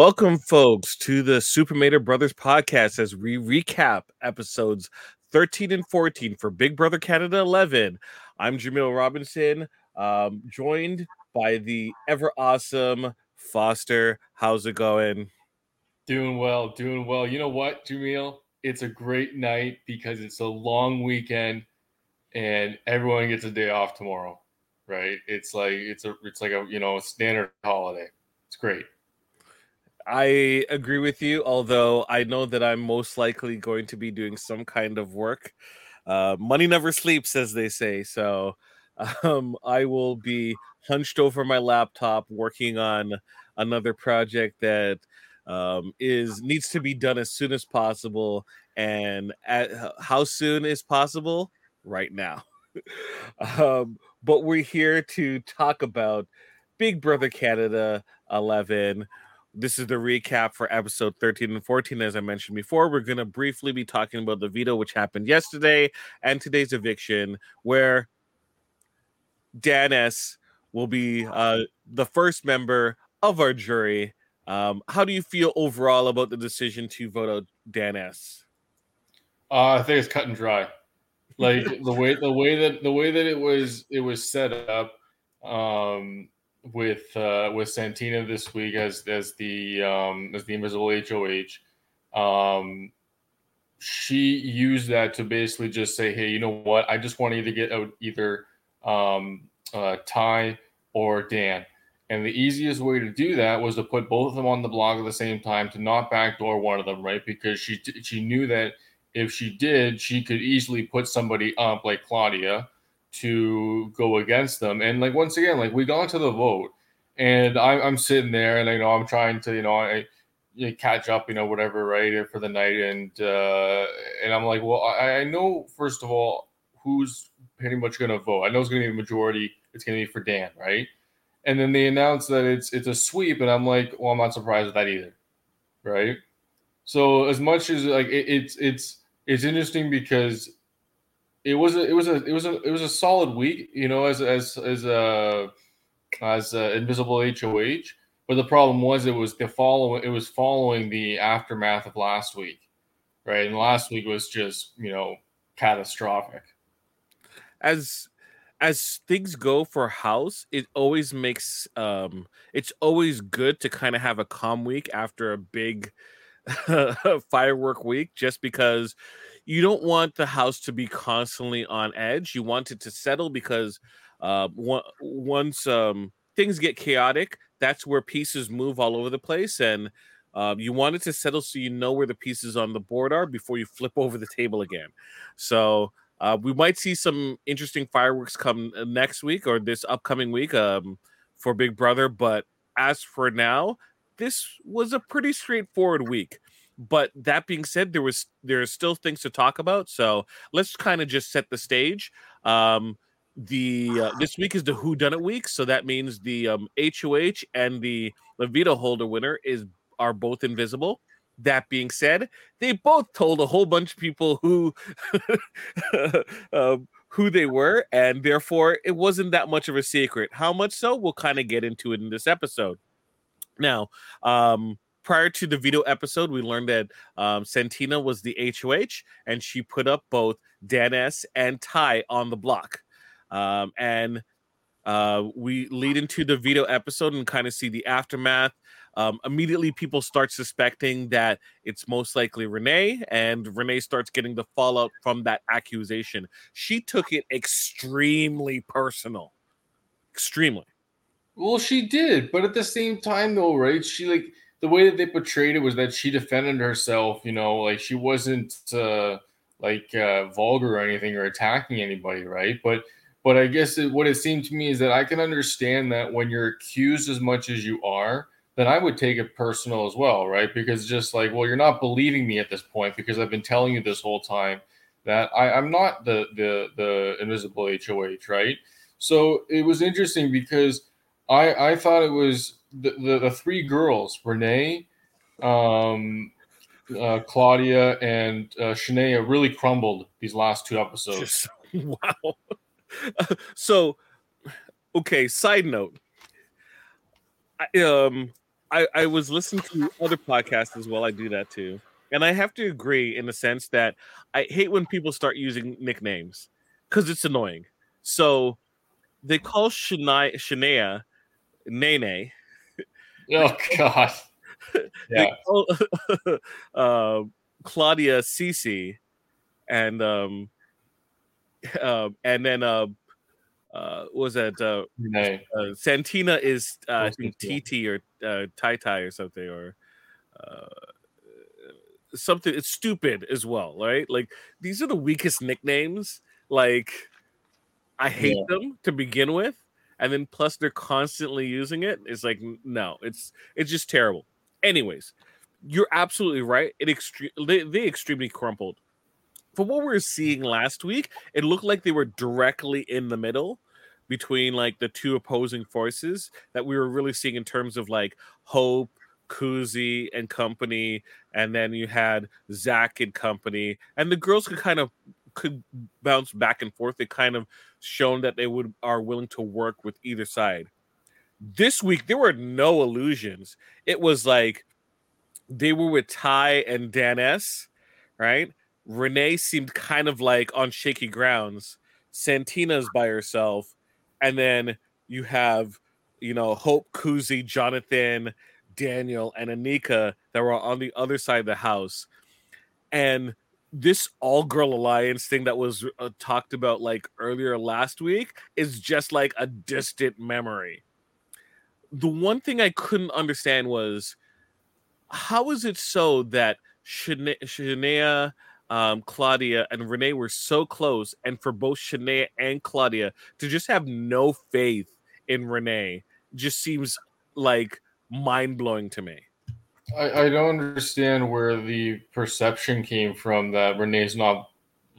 Welcome, folks, to the Super Mader Brothers podcast as we recap episodes 13 and 14 for Big Brother Canada 11. I'm Jaemeel Robinson, um, joined by the ever awesome Foster. How's it going? Doing well, doing well. You know what, Jaemeel? It's a great night because it's a long weekend and everyone gets a day off tomorrow, right? It's like it's a it's like a you know a standard holiday. It's great. I agree with you, although I know that I'm most likely going to be doing some kind of work. Uh, money never sleeps, as they say. So um, I will be hunched over my laptop working on another project that um, is needs to be done as soon as possible. And at how soon is possible? Right now. um, but we're here to talk about Big Brother Canada 11 this is the recap for episode 13 and 14. As I mentioned before, we're going to briefly be talking about the veto, which happened yesterday, and today's eviction, where Dan S will be uh, the first member of our jury. Um, how do you feel overall about the decision to vote out Dan S? Uh, I think it's cut and dry. Like the way the way that the way that it was it was set up. Um, with uh, with Santina this week as as the um, as the invisible HOH. Um, she used that to basically just say, "Hey, you know what? I just want to either get out either um, uh, Ty or Dan." And the easiest way to do that was to put both of them on the blog at the same time to not backdoor one of them, right? Because she she knew that if she did, she could easily put somebody up like Claudia to go against them. And like once again, like we got to the vote, and I, I'm sitting there, and you know I'm trying to you know I you know, catch up, you know whatever, right for the night, and uh, and I'm like, well, I, I know first of all who's pretty much going to vote. I know it's going to be a majority. It's going to be for Dan, right? And then they announce that it's it's a sweep, and I'm like, well, I'm not surprised with that either, right? So as much as like it, it's it's it's interesting because it was a it was a it was a it was a solid week, you know, as as as a as a invisible HOH. But the problem was it was the follow it was following the aftermath of last week, right? And last week was just you know catastrophic. As as things go for house it always makes um it's always good to kind of have a calm week after a big firework week just because you don't want the house to be constantly on edge. You want it to settle because uh, once um, things get chaotic, that's where pieces move all over the place, and uh, you want it to settle so you know where the pieces on the board are before you flip over the table again. So uh, we might see some interesting fireworks come uh, next week or this upcoming week um, for Big Brother, but as for now, this was a pretty straightforward week but that being said there was there are still things to talk about so let's kind of just set the stage. Um the uh, this week is the who done it week so that means the um hoh and the levito holder winner is are both invisible. That being said they both told a whole bunch of people who um, who they were and therefore it wasn't that much of a secret. How much so? We'll kind of get into it in this episode. Now um prior to the veto episode, we learned that um, Santina was the HOH, and she put up both Dan S and Ty on the block. Um, and uh, we lead into the veto episode and kind of see the aftermath. Um, immediately, people start suspecting that it's most likely Renee, and Renee starts getting the fallout from that accusation. She took it extremely personal, extremely. Well, she did, but at the same time, though, right? She like the way that they portrayed it was that she defended herself. You know, like she wasn't uh, like uh, vulgar or anything or attacking anybody, right? But but I guess it, what it seemed to me is that I can understand that when you're accused as much as you are, then I would take it personal as well, right? Because just like, well, you're not believing me at this point because I've been telling you this whole time that I, I'm not the the the invisible HOH, right? So it was interesting because I I thought it was the, the, the three girls, Renee, um, uh, Claudia, and uh, Shania, really crumbled these last two episodes. wow. so, okay. Side note. I, um, I, I was listening to other podcasts as well. I do that too. And I have to agree in the sense that I hate when people start using nicknames because it's annoying. So they call Shania, Shania Nene. Oh God. Yeah. Uh, Claudia Cece, and um, uh, and then uh, uh, was that uh, uh, Santina is uh, I think TT or uh, Tai Tai or something or uh, something. It's stupid as well, right? Like these are the weakest nicknames. Like I hate yeah. them to begin with, and then plus they're constantly using it. It's like no, it's it's just terrible. Anyways, you're absolutely right. It extre- they, they extremely crumpled. From what we were seeing last week, it looked like they were directly in the middle between like the two opposing forces that we were really seeing in terms of like Hope, Kuzie, and company, and then you had Zach and company, and the girls could kind of could bounce back and forth. They kind of shown that they would are willing to work with either side. This week there were no illusions. It was like they were with Ty and Dan S, right? Renee seemed kind of like on shaky grounds. Santina's by herself. And then you have, you know, Hope, Kuzie, Jonathan, Daniel, and Anika that were on the other side of the house. And this all girl alliance thing that was uh, talked about like earlier last week is just like a distant memory. The one thing I couldn't understand was how is it so that Shania, um, Claudia, and Renee were so close, and for both Shania and Claudia to just have no faith in Renee just seems like mind blowing to me. I, I don't understand where the perception came from that Renee's not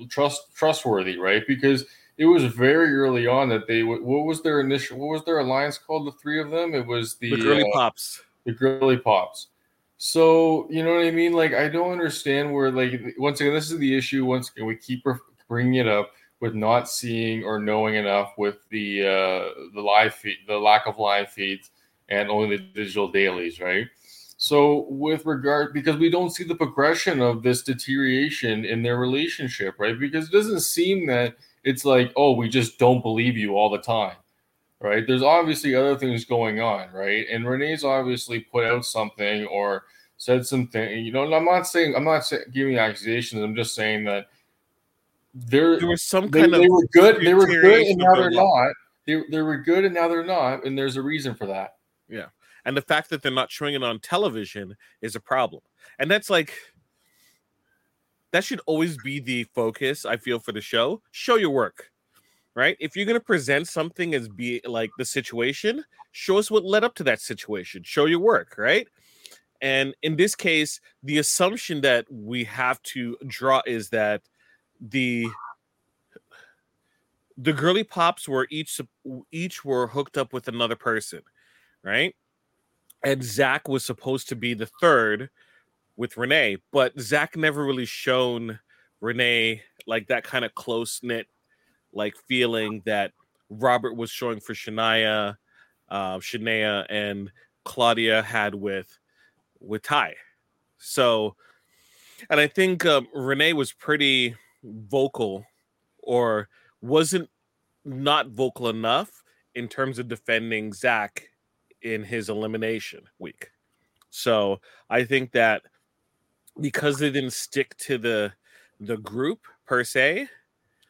trust trustworthy, right? Because it was very early on that they what was their initial what was their alliance called the three of them it was the, the girly uh, pops the girly pops so you know what I mean? Like I don't understand where like once again this is the issue. Once again, we keep bringing it up with not seeing or knowing enough with the uh, the live feed, the lack of live feeds, and only the digital dailies, right? So with regard because we don't see the progression of this deterioration in their relationship, right? Because it doesn't seem that it's like oh we just don't believe you all the time right? There's obviously other things going on, right? And Renee's obviously put out something or said something. You know, I'm not saying I'm not saying, giving accusations. I'm just saying that there, there was some they, kind they of were good. They were good, and now they're not. They, they were good, and now they're not. And there's a reason for that. Yeah, and the fact that they're not showing it on television is a problem. And that's like that should always be the focus. I feel for the show. Show your work right? If you're going to present something as be like the situation, show us what led up to that situation. Show your work, right? And in this case, the assumption that we have to draw is that the the girly pops were each each were hooked up with another person, right? And Zach was supposed to be the third with Renee, but Zach never really shown Renee like that kind of close knit like feeling that Robert was showing for Shania, uh, Shania, and Claudia had with with Ty. So, and I think um, Renee was pretty vocal, or wasn't not vocal enough in terms of defending Zach in his elimination week. So I think that because they didn't stick to the the group per se,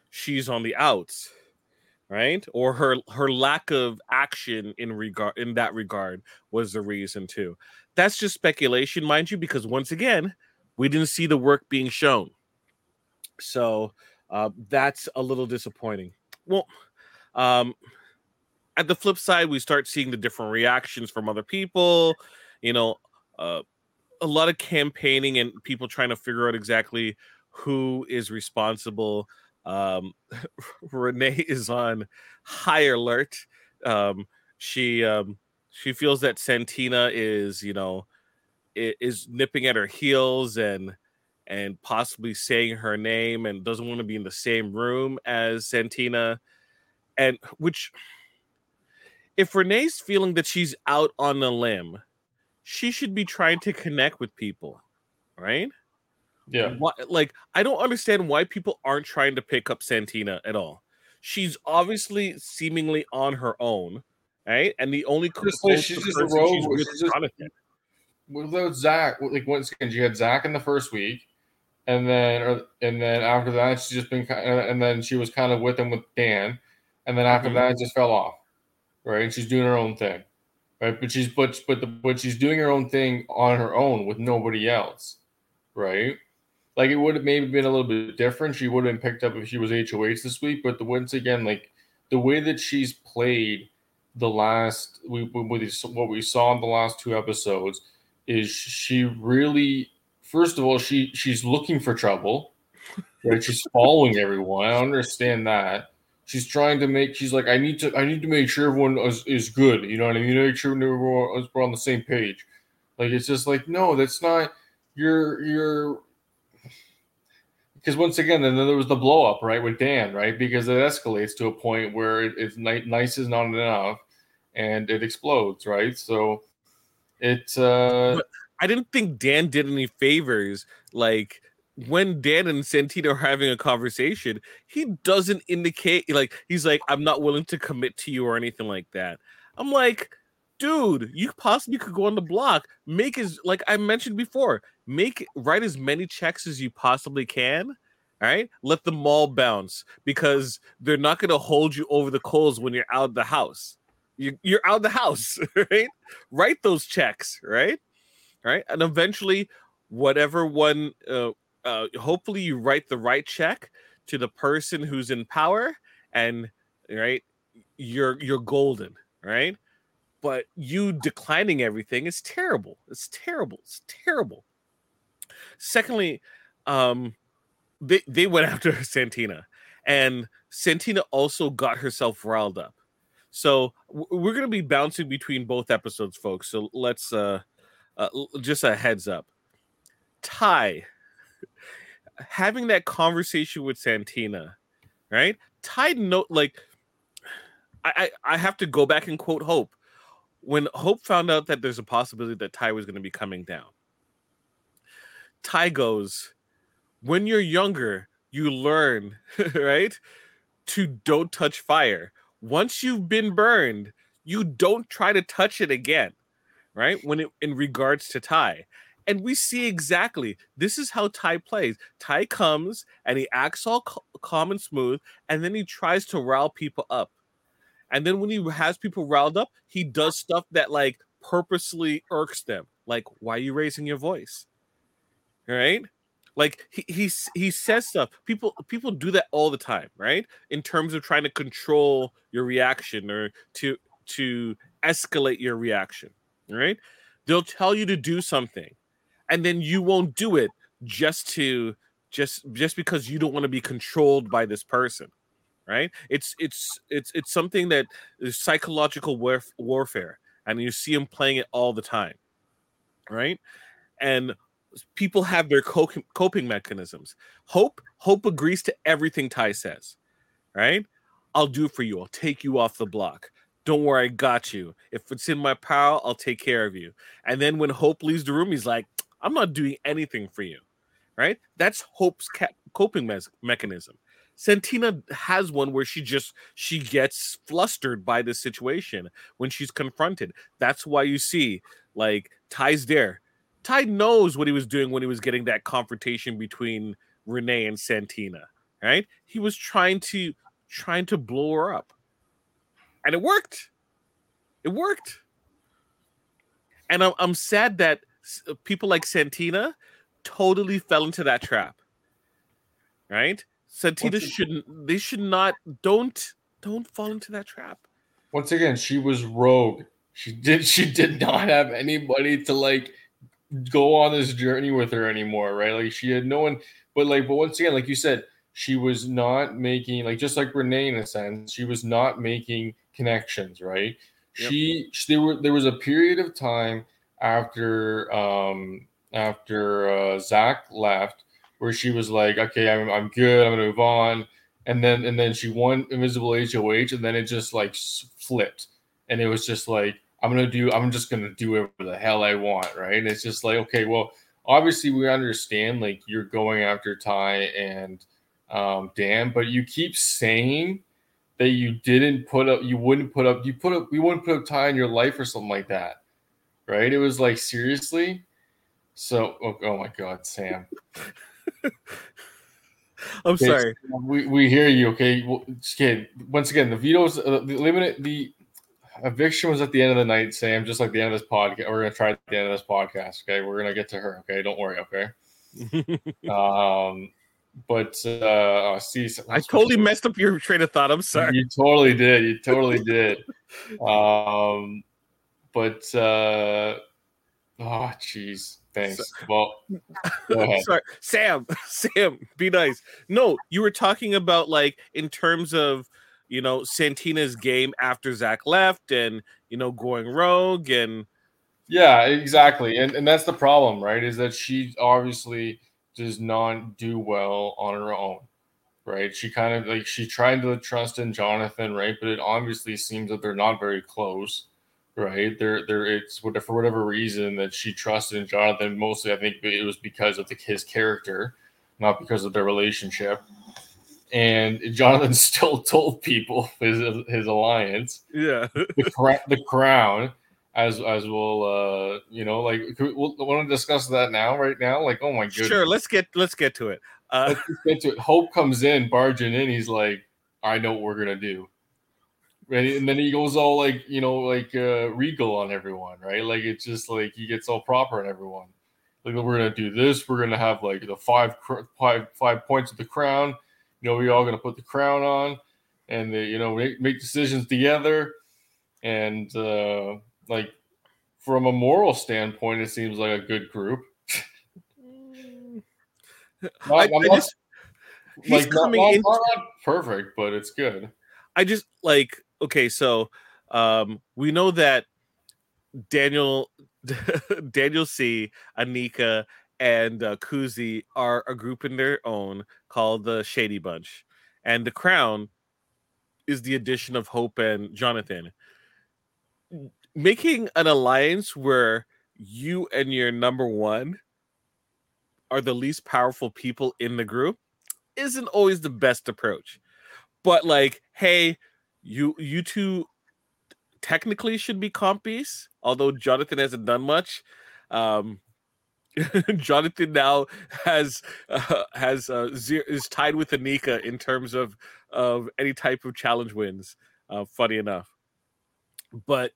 she's on the outs right? Or her her lack of action in regard in that regard was the reason too. That's just speculation mind you because once again we didn't see the work being shown. So uh, that's a little disappointing. Well um at the flip side we start seeing the different reactions from other people you know uh, a lot of campaigning and people trying to figure out exactly who is responsible um, Renee is on high alert. Um, she um, she feels that Santina is, you know, is nipping at her heels and and possibly saying her name and doesn't want to be in the same room as Santina. And which if Renee's feeling that she's out on a limb, she should be trying to connect with people, right? Yeah. Why, like I don't understand why people aren't trying to pick up Santina at all. She's obviously seemingly on her own, right? And the only just like she's just a rogue. She's just, without Zach, like once again, she had Zach in the first week, and then or, and then after that, she's just been kind and then she was kind of with him with Dan, and then after mm-hmm. that, it just fell off, right? She's doing her own thing, right? But she's but but the, but she's doing her own thing on her own with nobody else, right? Like it would have maybe been a little bit different. She would have been picked up if she was HOH this week, but the, once again, like the way that she's played the last we, we what we saw in the last two episodes is she really first of all she she's looking for trouble right she's following everyone i understand that she's trying to make she's like i need to i need to make sure everyone is, is good you know what i mean? Make sure everyone we're on the same page. Like it's just like no that's not you're you're because once again then there was the blow up right with dan right? Because it escalates to a point where it, it's nice is not enough and it explodes right? So it uh but I didn't think Dan did any favors. Like when Dan and Santina are having a conversation, he doesn't indicate like he's like, I'm not willing to commit to you or anything like that. I'm like, dude, you possibly could go on the block, make as like I mentioned before, make write as many checks as you possibly can. All right, let them all bounce because they're not to hold you over the coals when you're out of the house. You, you're out of the house, right? Write those checks, right? right? And eventually, whatever one, uh, uh, hopefully, you write the right check to the person who's in power, and right, you're you're golden, right? But you declining everything is terrible. It's terrible. It's terrible. Secondly, um, they they went after Santina, and Santina also got herself riled up. So we're going to be bouncing between both episodes, folks. So let's uh uh, just a heads up. Ty having that conversation with Santina, right? Tai note like I, I I have to go back and quote Hope. When Hope found out that there's a possibility that Ty was going to be coming down, Ty goes, When you're younger, you learn, right? To don't touch fire. Once you've been burned, you don't try to touch it again right? When it in regards to Ty. And we see exactly this is how Ty plays. Ty comes and he acts all calm and smooth, and then he tries to rile people up. And then when he has people riled up, he does stuff that like purposely irks them. Like, why are you raising your voice? Right? Like he he he says stuff. People people do that all the time, right? In terms of trying to control your reaction or to to escalate your reaction right? They'll tell you to do something, and then you won't do it just to just just because you don't want to be controlled by this person right? It's it's it's it's something that is psychological warf- warfare and you see them playing it all the time right? And people have their coping mechanisms. Hope hope agrees to everything ty says right? I'll do for you. I'll take you off the block. Don't worry, I got you. If it's in my power, I'll take care of you. And then when Hope leaves the room, he's like, I'm not doing anything for you. Right? That's Hope's coping me- mechanism. Santina has one where she just she gets flustered by the situation when she's confronted. That's why you see like Ty's there. Ty knows what he was doing when he was getting that confrontation between Renee and Santina, right? He was trying to trying to blow her up and it worked. It worked. And I'm, I'm sad that Uh, people like Santina totally fell into that trap. Right? Santina shouldn't. They should not. Don't don't fall into that trap. Once again, she was rogue. She did. She did not have anybody to like go on this journey with her anymore. Right? Like she had no one. But like, but once again, like you said, she was not making like just like Renee in a sense. She was not making connections, right? Yep. She, she there were there was a period of time after um after uh, Zach left where she was like, okay, I'm I'm good, I'm gonna move on, and then and then she won Invisible HOH, and then it just like flipped, and it was just like I'm gonna do. I'm just gonna do whatever the hell I want, right? And it's just like, okay, well, obviously we understand like you're going after Ty and um, Dan, but you keep saying that you didn't put up, you wouldn't put up, you put up, you wouldn't put up Ty in your life or something like that, right? It was like seriously. So, oh, oh my God, Sam. I'm okay, sorry. we, we hear you. Okay. Well, okay. Once again, the vetoes, uh, the limited, the eviction was at the end of the night, Sam, just like the end of this podcast. We're going to try at the end of this podcast. Okay. We're going to get to her. Okay. Don't worry. Okay. um, but uh, oh, see, I totally messed up your train of thought. I'm sorry. You totally did. You totally did. Um, but uh, oh, jeez. Thanks. Well, sorry, Sam. Sam, be nice. No, you were talking about like in terms of you know Santina's game after Zach left, and you know going rogue, and yeah, exactly. And and that's the problem, right? Is that she obviously does not do well on her own, right? She kind of like she tried to trust in Jonathan, right? But it obviously seems that they're not very close right? There, there. It's for whatever reason that she trusted in Jonathan. Mostly, I think it was because of the, his character, not because of their relationship. And Jonathan still told people his his alliance. Yeah, the, the crown. As as we'll uh you know like we, we'll, want to discuss that now right now like oh my goodness sure let's get let's get to it uh let's get to it hope comes in barging in he's like I know what we're gonna do And then he goes all like, you know, like uh, regal on everyone, right? Like it's just like he gets all proper on everyone. Like we're gonna do this. We're gonna have like the five five five points of the crown. You know, we all gonna put the crown on, and the, you know make, make decisions together. And uh, like from a moral standpoint, it seems like a good group. not, I, I not, just, he's like, coming not, in not perfect, but it's good. I just like okay, so um, we know that Daniel Daniel C, Anika, and uh, Kuzie are a group in their own called the Shady Bunch, and the Crown is the addition of Hope and Jonathan. Making an alliance where you and your number one are the least powerful people in the group isn't always the best approach. But like, hey, you you two technically should be compies, although Jonathan hasn't done much. Um, Jonathan now has uh, has uh, zero, is tied with Anika in terms of of any type of challenge wins. Uh, funny enough, but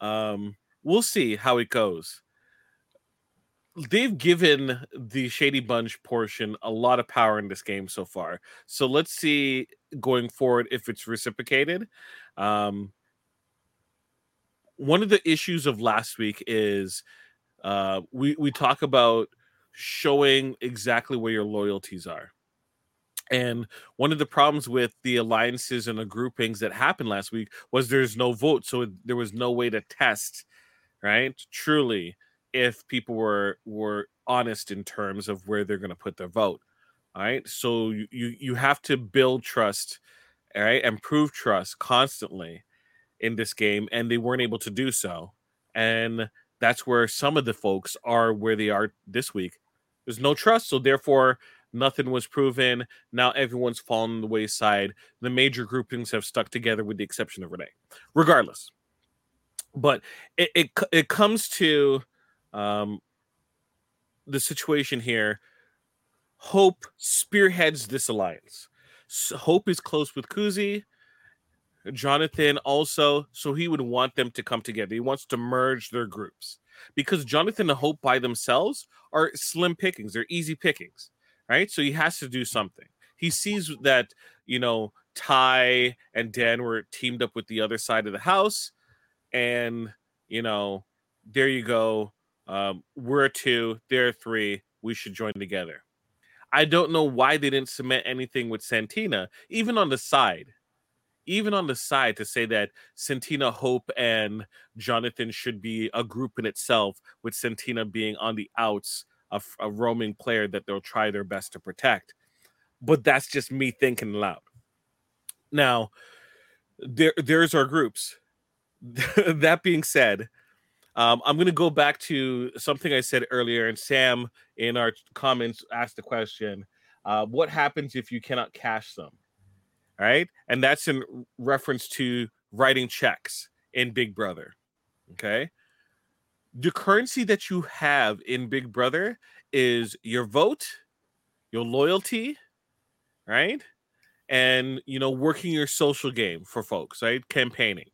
um, we'll see how it goes. They've given the Shady Bunch portion a lot of power in this game so far. So let's see going forward if it's reciprocated. Um, one of the issues of last week is uh, we we talk about showing exactly where your loyalties are. And one of the problems with the alliances and the groupings that happened last week was there's no vote, so there was no way to test, right? Truly, if people were were honest in terms of where they're going to put their vote. All right. So you, you have to build trust, all right, and prove trust constantly in this game, and they weren't able to do so. And that's where some of the folks are where they are this week. There's no trust, so therefore nothing was proven. Now everyone's fallen the wayside. The major groupings have stuck together with the exception of Renee. Regardless. But it it, it comes to um the situation here Hope spearheads this alliance. So Hope is close with Kuzie. Jonathan also, so he would want them to come together. He wants to merge their groups because Jonathan and Hope by themselves are slim pickings. They're easy pickings, right? So he has to do something. He sees that, you know, Ty and Dan were teamed up with the other side of the house. And, you know, there you go. Um, we're two, they're three. We should join together. I don't know why they didn't cement anything with Santina, even on the side, even on the side to say that Santina, Hope, and Jonathan should be a group in itself, with Santina being on the outs, a, a roaming player that they'll try their best to protect. But that's just me thinking loud. Now, there there's our groups. that being said, um, I'm going to go back to something I said earlier, and Sam in our comments asked the question: uh, "What happens if you cannot cash them?" Right, and that's in reference to writing checks in Big Brother. Okay, the currency that you have in Big Brother is your vote, your loyalty, right? And you know, working your social game for folks, right? Campaigning,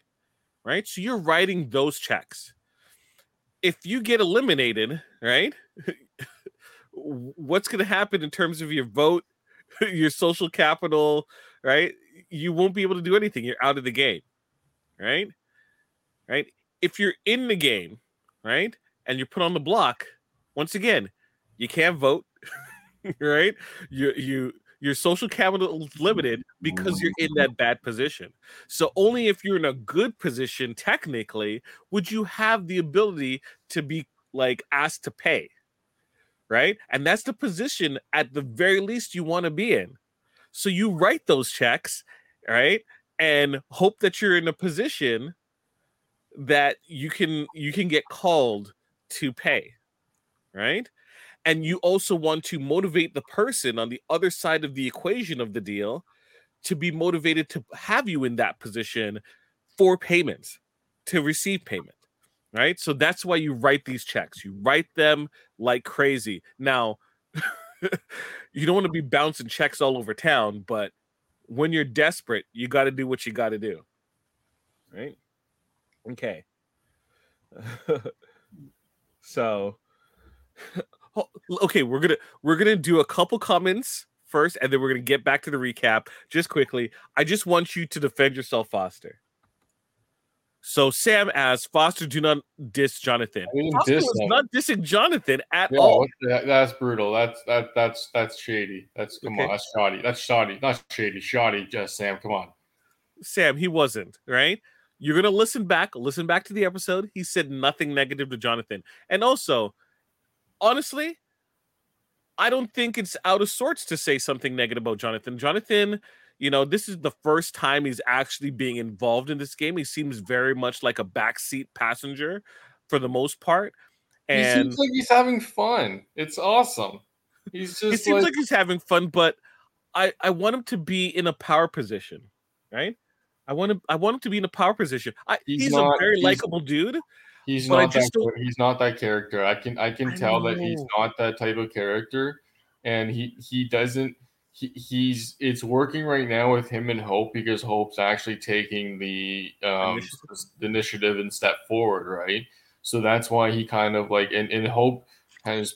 right? So you're writing those checks. If you get eliminated, right? what's going to happen in terms of your vote, your social capital, right? You won't be able to do anything. You're out of the game, right? Right? If you're in the game, right? And you're put on the block, once again, you can't vote, right? You you your social capital is limited because you're in that bad position. So only if you're in a good position, technically, would you have the ability to be like asked to pay. Right. And that's the position at the very least you want to be in. So you write those checks, right? And hope that you're in a position that you can you can get called to pay. Right? And you also want to motivate the person on the other side of the equation of the deal to be motivated to have you in that position for payments to receive payment right? So that's why you write these checks. You write them like crazy. Now you don't want to be bouncing checks all over town but when you're desperate you got to do what you got to do right? Okay. So okay, we're gonna we're gonna do a couple comments first, and then we're gonna get back to the recap just quickly. I just want you to defend yourself, Foster. So Sam asks, Foster, do not diss Jonathan. Foster diss was him. not dissing Jonathan at yeah, all. that's brutal. That's that that's that's shady. That's come okay. on, that's shoddy. That's shoddy. Not shady. Shoddy, just Sam. Come on. Sam, he wasn't, right? You're gonna listen back, listen back to the episode. He said nothing negative to Jonathan. And also, honestly, I don't think it's out of sorts to say something negative about Jonathan. Jonathan, you know, this is the first time he's actually being involved in this game. He seems very much like a backseat passenger for the most part. And he seems like he's having fun. It's awesome. He's just. It seems like, like he's having fun, but I I want him to be in a power position, right? I want him. I want him to be in a power position. I, he's, he's not, a very likable dude. He's but not that. He's not that character. I can I can I tell know. that he's not that type of character, and he he doesn't. He, he's it's working right now with him and Hope because Hope's actually taking the um initiative. the initiative and step forward, right? So that's why he kind of like and, and Hope has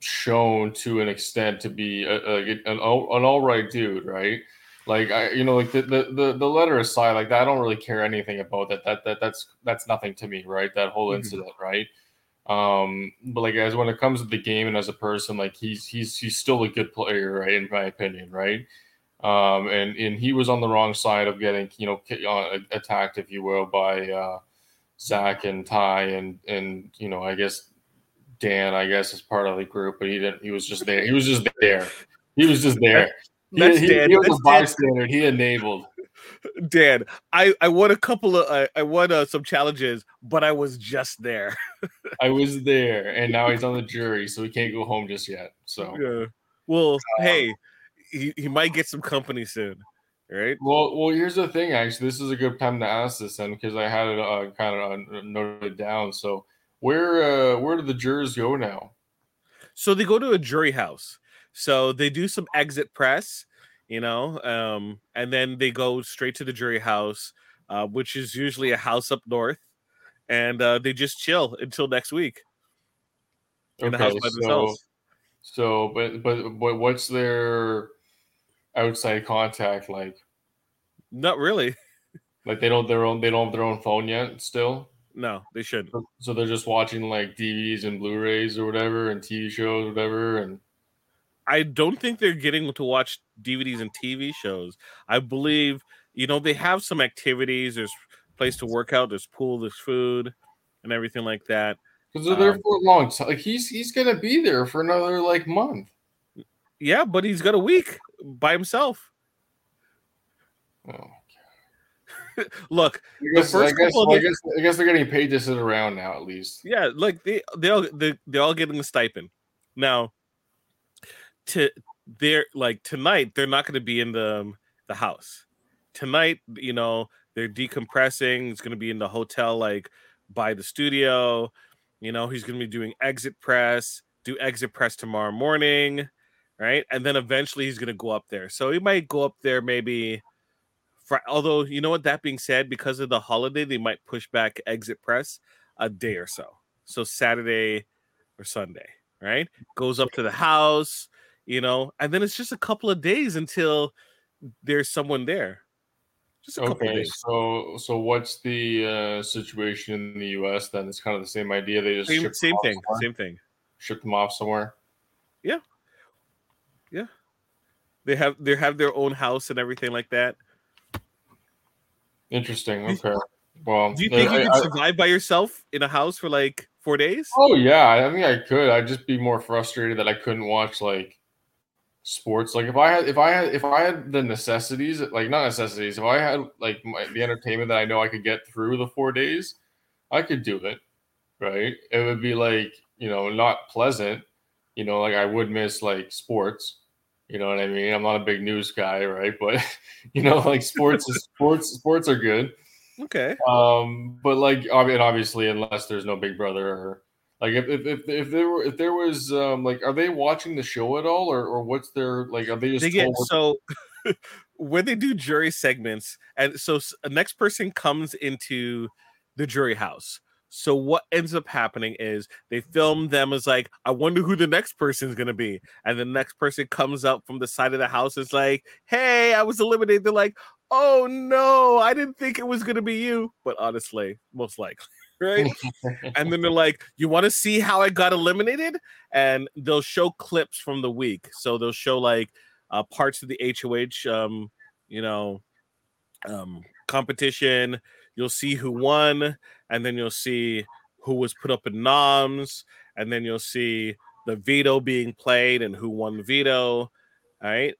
shown to an extent to be a, a, an, an all right dude, right? Like I, you know, like the, the the the letter aside, like I don't really care anything about that. That that that's that's nothing to me, right? That whole mm-hmm. incident, right? Um, but like as when it comes to the game and as a person, like he's he's he's still a good player, right? In my opinion, right? Um, and and he was on the wrong side of getting you know uh, attacked, if you will, by uh, Zach and Ty and and you know I guess Dan, I guess is part of the group, but he didn't. He was just there. He was just there. He was just there. That's he, Dan. He was That's a bystander. He enabled. Dan, I I won a couple of uh, I won uh, some challenges, but I was just there. I was there, and now he's on the jury, so he can't go home just yet. So yeah. Well, um, hey, he, he might get some company soon, right? Well, well, here's the thing. Actually, this is a good time to ask this, then, because I had it uh, kind of uh, noted down. So, where uh, where do the jurors go now? So they go to a jury house. So they do some exit press, you know, um, and then they go straight to the jury house, uh, which is usually a house up north, and uh, they just chill until next week. In okay, so, so, but, but but what's their outside contact like? Not really. Like they don't their own they don't have their own phone yet still. No, they shouldn't. So they're just watching like DVDs and Blu-rays or whatever, and TV shows, whatever, and I don't think they're getting to watch DVDs and TV shows. I believe, you know, they have some activities. There's place to work out. There's pool. There's food, and everything like that. Because they're there um, for a long time. Like he's he's gonna be there for another like month. Yeah, but he's got a week by himself. Oh, Look, I guess, I, guess, well, I, guess, I guess they're getting paid to sit around now, at least. yeah, like they they all they they're all getting a stipend. Now, to they're like tonight, they're not going to be in the um, the house tonight. You know, they're decompressing. It's going to be in the hotel, like by the studio. You know, he's going to be doing exit press, do exit press tomorrow morning, right? And then eventually he's going to go up there. So he might go up there maybe. Although you know what, that being said, because of the holiday, they might push back exit press a day or so. So Saturday or Sunday, right? Goes up to the house, you know, and then it's just a couple of days until there's someone there. Just a couple of Okay, days. so so what's the uh, situation in the U.S. then? It's kind of the same idea. They just Same, same thing. somewhere? Same thing. ship them off somewhere. Yeah, yeah. They have they have their own house and everything like that. Interesting. Okay. Well, Do you think you I- could I- survive by yourself in a house for like four days? Oh yeah, I think I could. I'd just be more frustrated that I couldn't watch like sports. Like if I had if I had if I had the necessities, like not necessities, if I had like my, the entertainment that I know I could get through the 4 days, I could do it. Right? It would be like, you know, not pleasant, you know, like I would miss like sports. You know what I mean? I'm not a big news guy, right? But you know, like sports is sports sports are good. Okay. Um, but like, ob- and obviously, unless there's no Big Brother, or like if if if, if there were if there was um like, are they watching the show at all, or or what's their like? Are they just They get so when they do jury segments, and so a next person comes into the jury house. So what ends up happening is they film them as like, I wonder who the next person is gonna be, and the next person comes up from the side of the house. Is like, hey, I was eliminated. They're like, oh no, I didn't think it was gonna be you, but honestly, most likely, right? and then they're like, "You want to see how I got eliminated?" And they'll show clips from the week. So they'll show like uh, parts of the HOH, um, you know, um, competition. You'll see who won, and then you'll see who was put up in noms, and then you'll see the veto being played and who won the veto. right?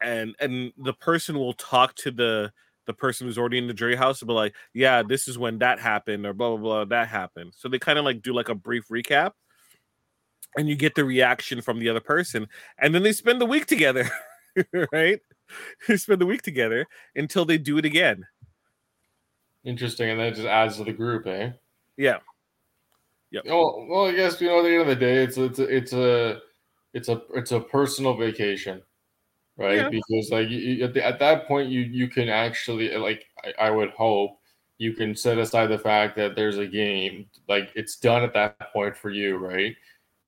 and and the person will talk to the the person who's already in the jury house and be like, yeah, this is when that happened, or blah blah blah, that happened. So they kind of like do like a brief recap, and you get the reaction from the other person, and then they spend the week together, right? They spend the week together until they do it again. interesting, and that just adds to the group, eh? Yeah, Yep. Well, well, I guess you know at the end of the day, it's it's a, it's a it's a it's a personal vacation, right? Yeah. Because like you, at, the, at that point, you you can actually eh, like I, I would hope you can set aside the fact that there's a game, like it's done at that point for you, right?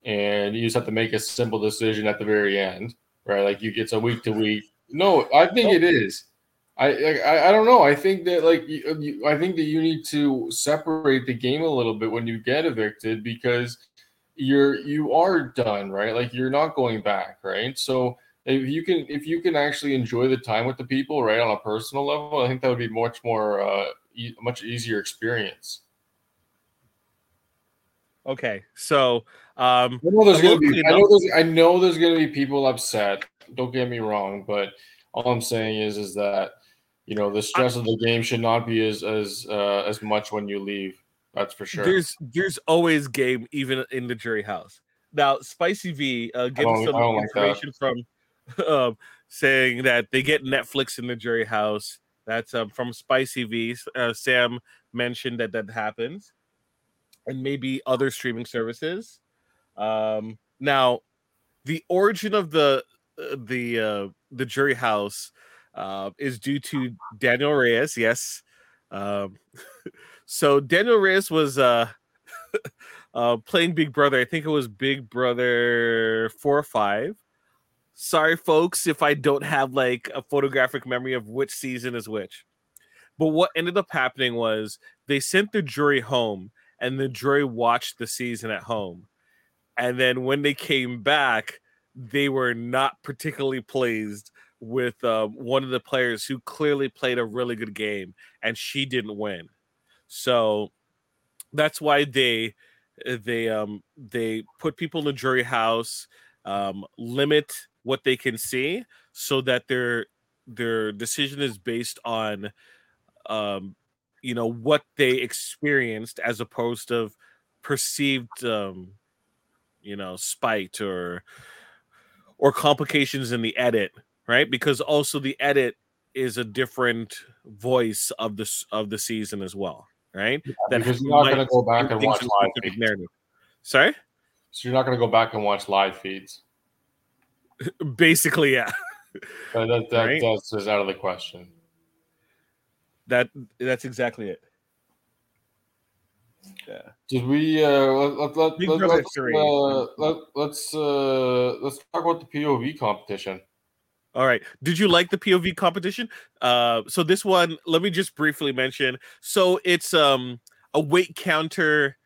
And you just have to make a simple decision at the very end, right? Like you it's a week to week. No, I think it is. I, I I don't know. I think that like you, you, I think that you need to separate the game a little bit when you get evicted because you're you are done, right? Like you're not going back, right? So if you can if you can actually enjoy the time with the people, right, on a personal level, I think that would be much more uh, e- much easier experience. Okay, so um, I know there's I gonna be I know there's I know there's gonna be people upset. Don't get me wrong, but all I'm saying is is that you know the stress of the game should not be as as uh, as much when you leave. That's for sure. there's there's always game even in the jury house. Now, Spicy V uh, getting some I don't like information from um, saying that they get Netflix in the jury house. That's um, from Spicy V. Uh, Sam mentioned that that happens, and maybe other streaming services. Um, now, the origin of the uh, the uh, the jury house uh, is due to Danielle Reyes. Yes. Um, so Danielle Reyes was uh, uh, playing Big Brother. I think it was Big Brother four or five. Sorry, folks, if I don't have like a photographic memory of which season is which. But what ended up happening was they sent the jury home, and the jury watched the season at home. And then when they came back, they were not particularly pleased with um, one of the players who clearly played a really good game, and she didn't win. So that's why they they um they put people in the jury house, um, limit what they can see, so that their their decision is based on um, you know, what they experienced as opposed to perceived, um, you know, spite or or complications in the edit, right? Because also the edit is a different voice of this of the season as well, right? Yeah, that because you're not going to go back and watch live feeds. narrative. Sorry, so you're not going to go back and watch live feeds. Basically, yeah. that, that, that right? that's just out of the question. That that's exactly it. Yeah. Did we uh let, let, let, let, let's, uh, let, let's uh let's talk about the POV competition. All right. Did you like the POV competition? Uh so this one, let me just briefly mention. So it's um a weight counter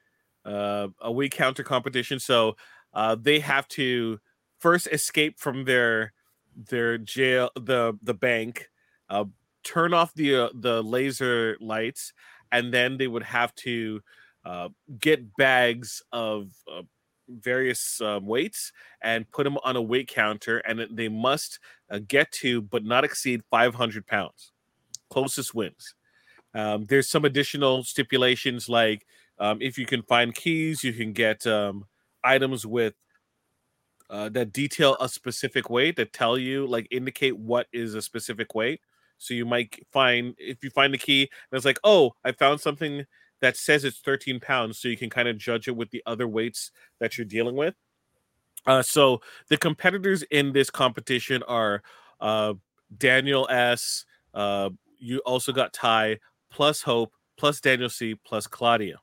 uh a weight counter competition. So uh they have to first escape from their their jail the the bank, uh turn off the uh, the laser lights and then they would have to uh, get bags of uh, various um, weights and put them on a weight counter, and they must uh, get to but not exceed 500 pounds. Closest wins. Um, there's some additional stipulations like um, if you can find keys, you can get um, items with uh, that detail a specific weight that tell you, like, indicate what is a specific weight. So you might find if you find the key and it's like, oh, I found something that says it's 13 pounds, so you can kind of judge it with the other weights that you're dealing with. Uh, so the competitors in this competition are uh, Daniel S. Uh, you also got Ty plus Hope plus Daniel C plus Claudia.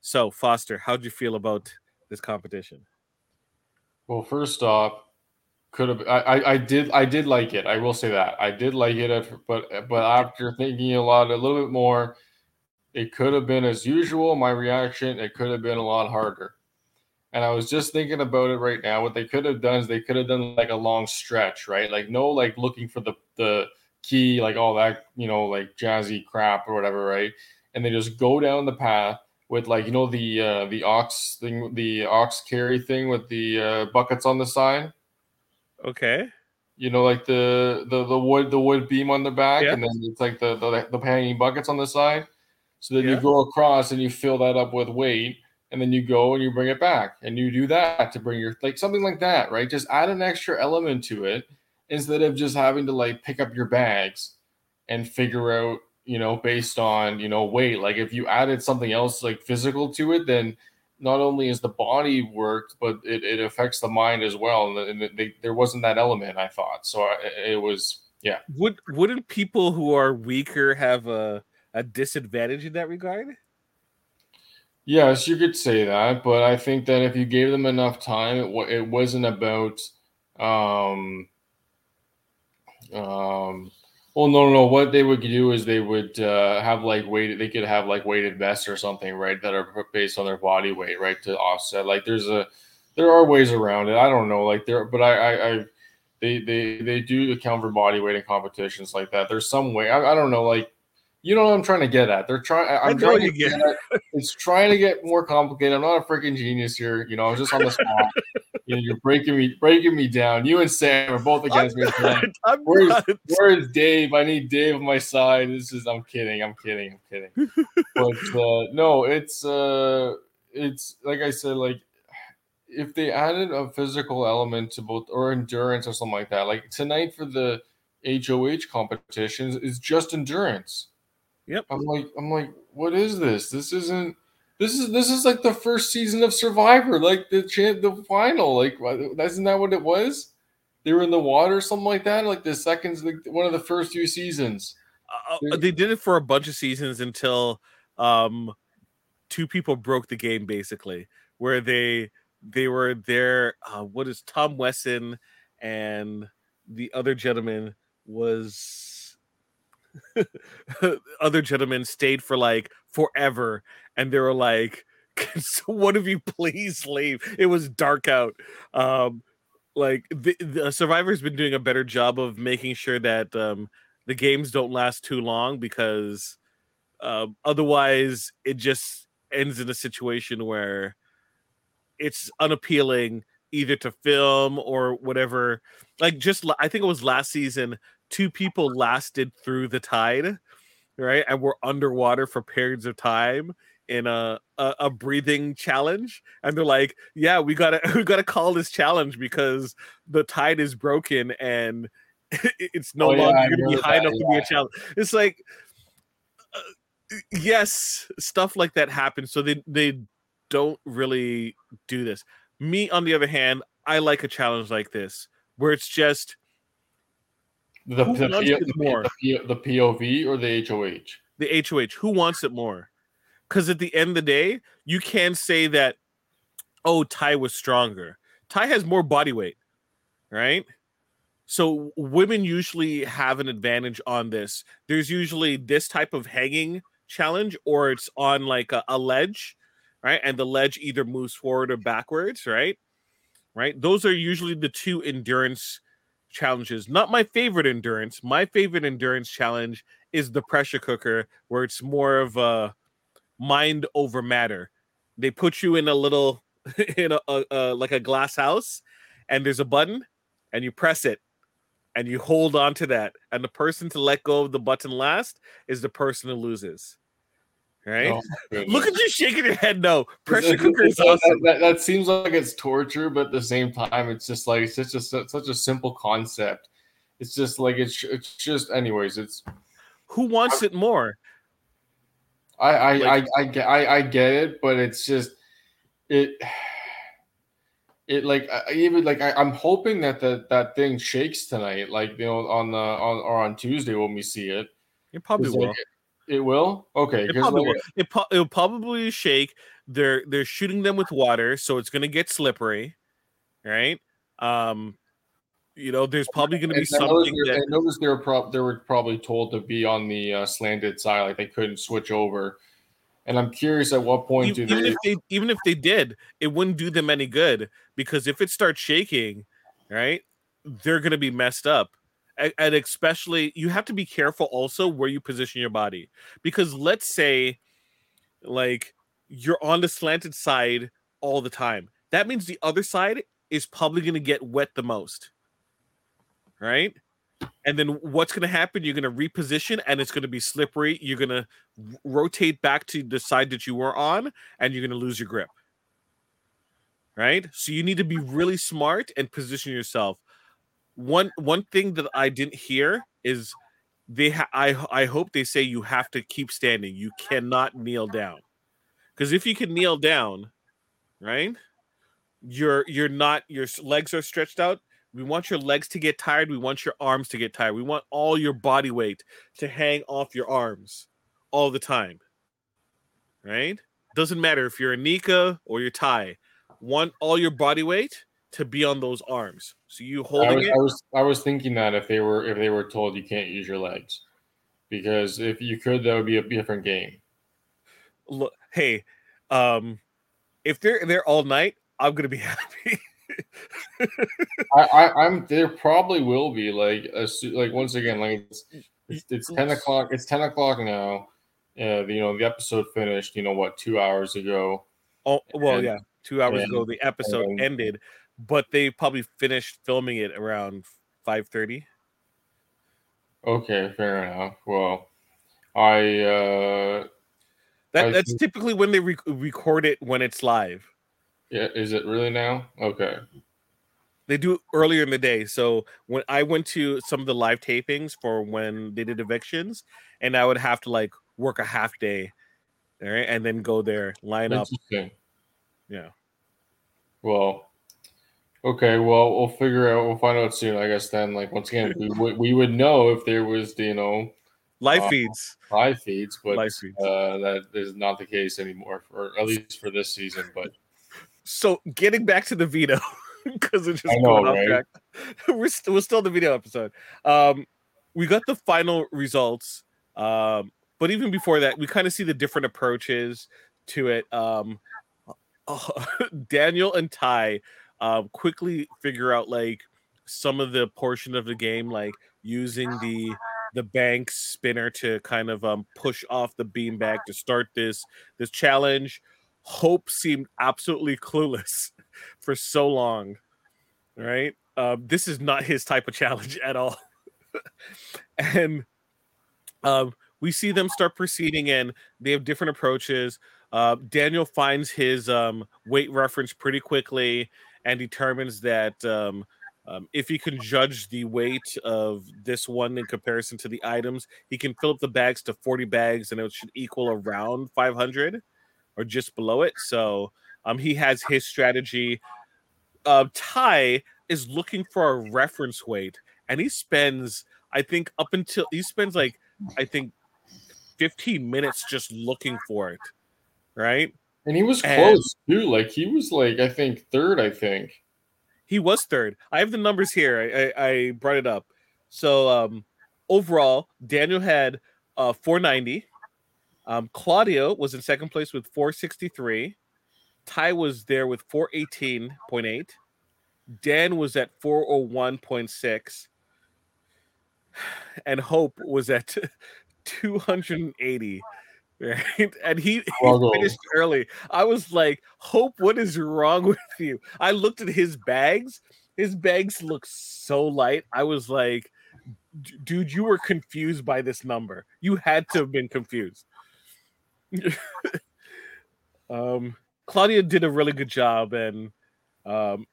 So Foster, how do you feel about this competition? Well, first off, could have I, I did I did like it. I will say that I did like it, but but after thinking a lot a little bit more, it could have been as usual. My reaction, it could have been a lot harder. And I was just thinking about it right now. What they could have done is they could have done like a long stretch, right? Like no like looking for the the key, like all that, you know, like jazzy crap or whatever, right? And they just go down the path with like you know the uh the ox thing, the ox carry thing with the uh, buckets on the side. Okay. You know, like the the the wood the wood beam on the back, yeah. and then it's like the the the hanging buckets on the side. So then yeah. you go across and you fill that up with weight, and then you go and you bring it back, and you do that to bring your like something like that, right? Just add an extra element to it instead of just having to like pick up your bags and figure out, you know, based on you know weight. Like if you added something else like physical to it, then not only is the body worked, but it, it affects the mind as well. And, they, there wasn't that element, I thought. So I, it was, yeah. Would wouldn't people who are weaker have a a disadvantage in that regard? Yes, you could say that, but I think that if you gave them enough time, it, it wasn't about um um well, no, no, no. What they would do is they would uh, have like weighted. They could have like weighted vests or something, right? That are based on their body weight, right? To offset. Like there's a, there are ways around it. I don't know, like there, but I, I, I they, they, they do account for body weight in competitions like that. There's some way. I, I don't know, like you know what I'm trying to get at. They're trying. I'm trying to get. At, it's trying to get more complicated. I'm not a freaking genius here. You know, I was just on the spot. you're breaking me, breaking me down. You and Sam are both against I'm me. Not, where's, where's Dave? I need Dave on my side. This is. I'm kidding. I'm kidding. I'm kidding. but uh, no, it's. uh It's like I said. Like if they added a physical element to both or endurance or something like that. Like tonight for the HOH competitions is just endurance Yep. I'm like, I'm like, what is this? This isn't. This is this is like the first season of Survivor, like the the final. Like, isn't that what it was? They were in the water, something like that. Like the seconds, like one of the first few seasons. Uh, they did it for a bunch of seasons until um, two people broke the game, basically, where they they were there. Uh, what is Tom Westman and the other gentleman was other gentlemen stayed for like forever and they were like one of you please leave it was dark out um like the, the survivor's been doing a better job of making sure that um the games don't last too long because uh, otherwise it just ends in a situation where it's unappealing either to film or whatever like just i think it was last season two people lasted through the tide right? And we're underwater for periods of time in a, a, a breathing challenge, and they're like, "Yeah, we gotta we gotta call this challenge because the tide is broken and it's no Oh, yeah, longer gonna be high that, enough to be a challenge." It's like, uh, yes, stuff like that happens, so they they don't really do this. Me, on the other hand, I like a challenge like this where it's just The, the, P- the, more? P- the POV or the HOH? the HOH. Who wants it more? Because at the end of the day, you can't say that, oh, Ty was stronger. Ty has more body weight, right? So women usually have an advantage on this. There's usually this type of hanging challenge, or it's on like a, a ledge, right? And the ledge either moves forward or backwards, right? Right. Those are usually the two endurance challenges. Not my favorite endurance. My favorite endurance challenge is the pressure cooker, where it's more of a mind over matter. They put you in a little in a, a, a like a glass house, and there's a button, and you press it, and you hold on to that, and the person to let go of the button last is the person who loses. Right? Oh, Look at you shaking your head. No, pressure cooker is awesome. That, that, that seems like it's torture, but at the same time, it's just like it's such a such a simple concept. It's just like it's it's just anyways. It's Who wants it more? I I, Like- I, I get I, I get it, but it's just it it like I, even like I, I'm hoping that the, that thing shakes tonight, like you know on the on or on Tuesday when we see it. It probably It's like- will. It will okay. It probably like, will. It, po- it'll probably shake. They're they're shooting them with water, so it's gonna get slippery, right? Um, you know, there's probably gonna be And I noticed, something they- that I noticed they were prob- they were probably told to be on the uh, slanted side, like they couldn't switch over. And I'm curious at what point even, do even they? if they even if they did, it wouldn't do them any good because if it starts shaking, right, they're gonna be messed up. And especially, you have to be careful also where you position your body because let's say, like, you're on the slanted side all the time. That means the other side is probably gonna get wet the most, right? And then what's going to happen? You're going to reposition and it's going to be slippery. You're going to rotate back to the side that you were on and you're going to lose your grip. Right? So you need to be really smart and position yourself. One one thing that I didn't hear is they ha- I I hope they say you have to keep standing. You cannot kneel down. Cuz if you can kneel down, right? You're you're not your legs are stretched out. We want your legs to get tired. We want your arms to get tired. We want all your body weight to hang off your arms all the time. Right? Doesn't matter if you're Anika or you're Ty. Want all your body weight to be on those arms. So you I holding was, it. I was I was thinking that if they were if they were told you can't use your legs, because if you could, that would be a different game. Look, hey, um, if they're there all night, I'm gonna be happy. I, I I'm there probably will be like a, like once again like it's it's, it's ten o'clock it's ten o'clock now. Uh, you know the episode finished. You know what? Two hours ago. oh, well, And- yeah, two hours and- ago the episode and- ended, but they probably finished filming it around five thirty. Okay, fair enough. Well, I uh That I that's think- typically when they rec- record it when it's live. Yeah, is it really now? Okay. They do it earlier in the day. So when I went to some of the live tapings for when they did evictions, and I would have to like work a half day, all right, and then go there, line up. Yeah. Well, okay. Well, we'll figure out. We'll find out soon. I guess then, like once again, we would we would know if there was you know Live Uh, feeds. live feeds, but Live feeds. Uh, that is not the case anymore, for at least for this season. But So getting back to the veto, because it's just know, going off right? track. we're, st- we're still in the video episode. Um, we got the final results. Um, but even before that, we kind of see the different approaches to it. Um, Daniel and Ty um, quickly figure out like some of the portion of the game, like using the the bank spinner to kind of um, push off the beanbag to start this this challenge. Hope seemed absolutely clueless for so long. Right? Um, this is not his type of challenge at all. and um, we see them start proceeding, and they have different approaches. Uh, Daniel finds his um, weight reference pretty quickly and determines that um, um, if he can judge the weight of this one in comparison to the items, he can fill up the bags to 40 bags and it should equal around 500 or just below it. So um, he has his strategy. Uh, Ty is looking for a reference weight and he spends, I think, up until he spends like, I think, 15 minutes just looking for it right? And he was close and too. Like he was like I think third. I think he was third. I have the numbers here. I, I, I brought it up. So um, overall, Daniel had uh, 490. Um, Claudia was in second place with 463. Ty was there with 418.8. Dan was at 401.6. And Hope was at 280 right? And he, he finished early. I was like, Hope, what is wrong with you? I looked at his bags. His bags look so light. I was like, dude, you were confused by this number. You had to have been confused. um, Claudia did a really good job, and um,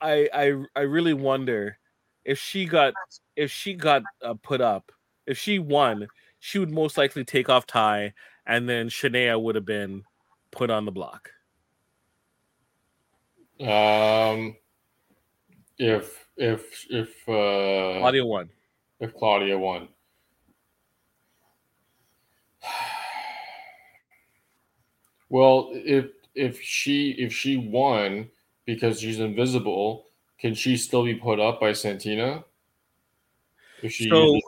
I, I, I really wonder if she got if she got uh, put up, if she won, she would most likely take off Ty, and then Shania would have been put on the block. Um, if if if uh, Claudia won, if Claudia won, well, if if she if she won because she's invisible, can she still be put up by Santina? If she so,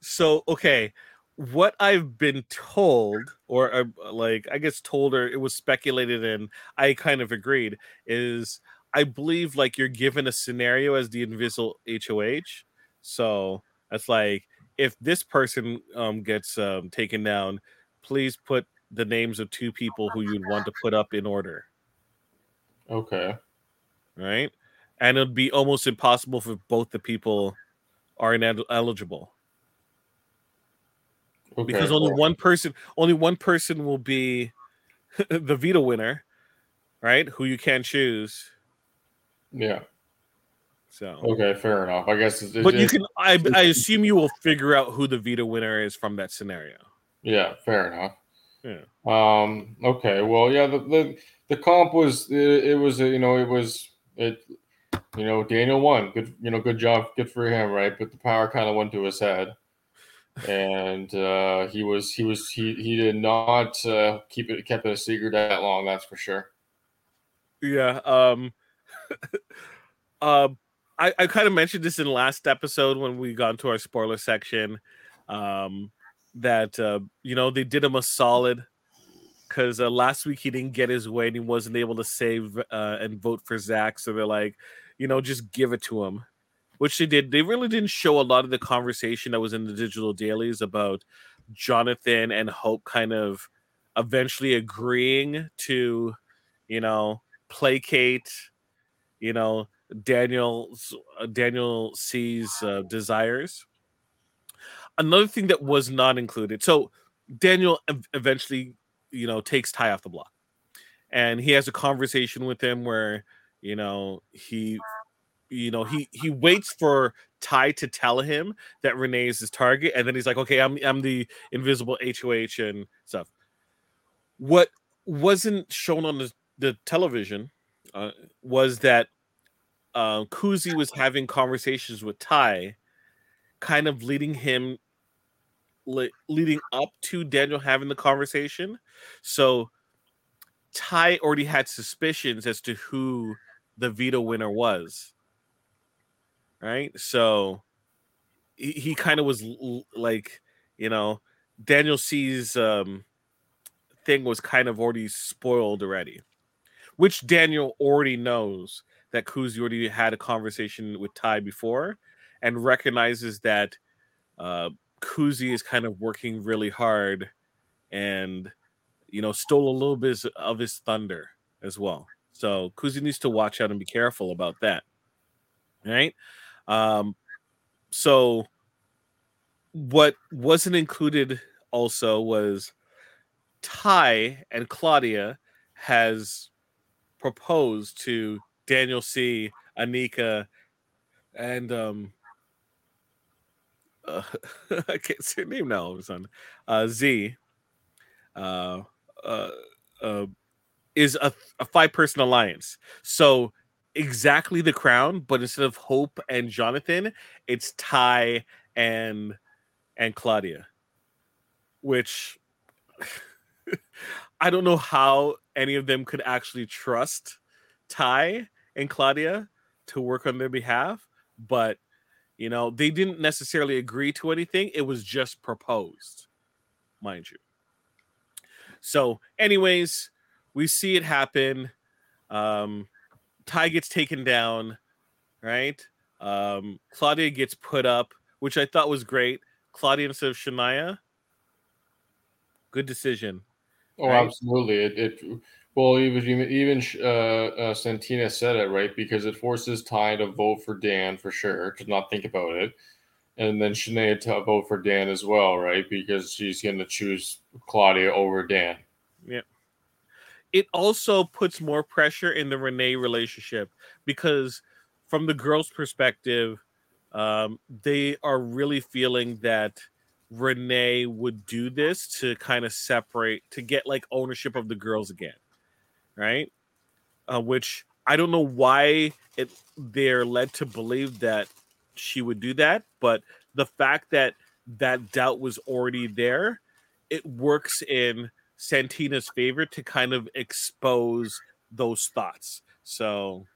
so okay, what I've been told, or uh, like I guess told, or it was speculated, and I kind of agreed, is I believe like you're given a scenario as the invisible HOH. So that's like if this person um, gets um, taken down, please put the names of two people who you'd want to put up in order. Okay. Right. And it'd be almost impossible for both the people are ineligible. Okay, because only one person, only one person will be the veto winner, right? Who you can choose. Yeah. So okay, fair enough. I guess. It's, but you can. I I assume you will figure out who the veto winner is from that scenario. Yeah, fair enough. Yeah. Um. Okay. Well, yeah. The the, the comp was it, it was you know it was it you know Daniel won. Good you know good job. Good for him, right? But the power kind of went to his head and uh, he was he was he he did not uh, keep it kept it a secret that long. That's for sure. Yeah. Um. uh, I I kind of mentioned this in last episode when we got into our spoiler section. Um, that uh, you know they did him a solid because uh, last week he didn't get his way and he wasn't able to save uh, and vote for Zach. So they're like, you know, just give it to him which they did. They really didn't show a lot of the conversation that was in the digital dailies about Jonathan and Hope kind of eventually agreeing to, you know, placate, you know, Daniel's uh, Daniel C's uh, desires. Another thing that was not included. So Daniel eventually, you know, takes Ty off the block, and he has a conversation with him where, you know, he you know he he waits for Ty to tell him that Renee is his target, and then he's like, "Okay, I'm I'm the invisible HOH and stuff." What wasn't shown on the, the television uh, was that uh, Kuzie was having conversations with Ty, kind of leading him, le- leading up to Daniel having the conversation. So Ty already had suspicions as to who the veto winner was right? So he, he kind of was l- like, you know, Daniel C's um, thing was kind of already spoiled already, which Daniel already knows that Kuzie already had a conversation with Ty before and recognizes that uh, Kuzie is kind of working really hard and, you know, stole a little bit of his thunder as well. So Kuzie needs to watch out and be careful about that. Right. Um, so what wasn't included also was Ty and Claudia has proposed to Daniel C, Anika, and um uh, I can't say name now all of a sudden. Uh Z uh uh uh is a, a five person alliance. So exactly the crown, but instead of Hope and Jonathan, it's Ty and and Claudia. Which I don't know how any of them could actually trust Ty and Claudia to work on their behalf, but you know, they didn't necessarily agree to anything. It was just proposed, mind you. So, anyways, we see it happen. Um, Ty gets taken down, right? Um, Claudia gets put up, which I thought was great. Claudia instead of Shania. Good decision. Oh, right? absolutely. It, it well, even even uh, uh, Santina said it right because it forces Ty to vote for Dan for sure to not think about it, and then Shania to vote for Dan as well, right? Because she's going to choose Claudia over Dan. Yeah. It also puts more pressure in the Renee relationship because, from the girls' perspective, um, they are really feeling that Renee would do this to kind of separate to get like ownership of the girls again, right? Uh, which I don't know why it they're led to believe that she would do that, but the fact that that doubt was already there, it works in Santina's favor to kind of expose those thoughts. So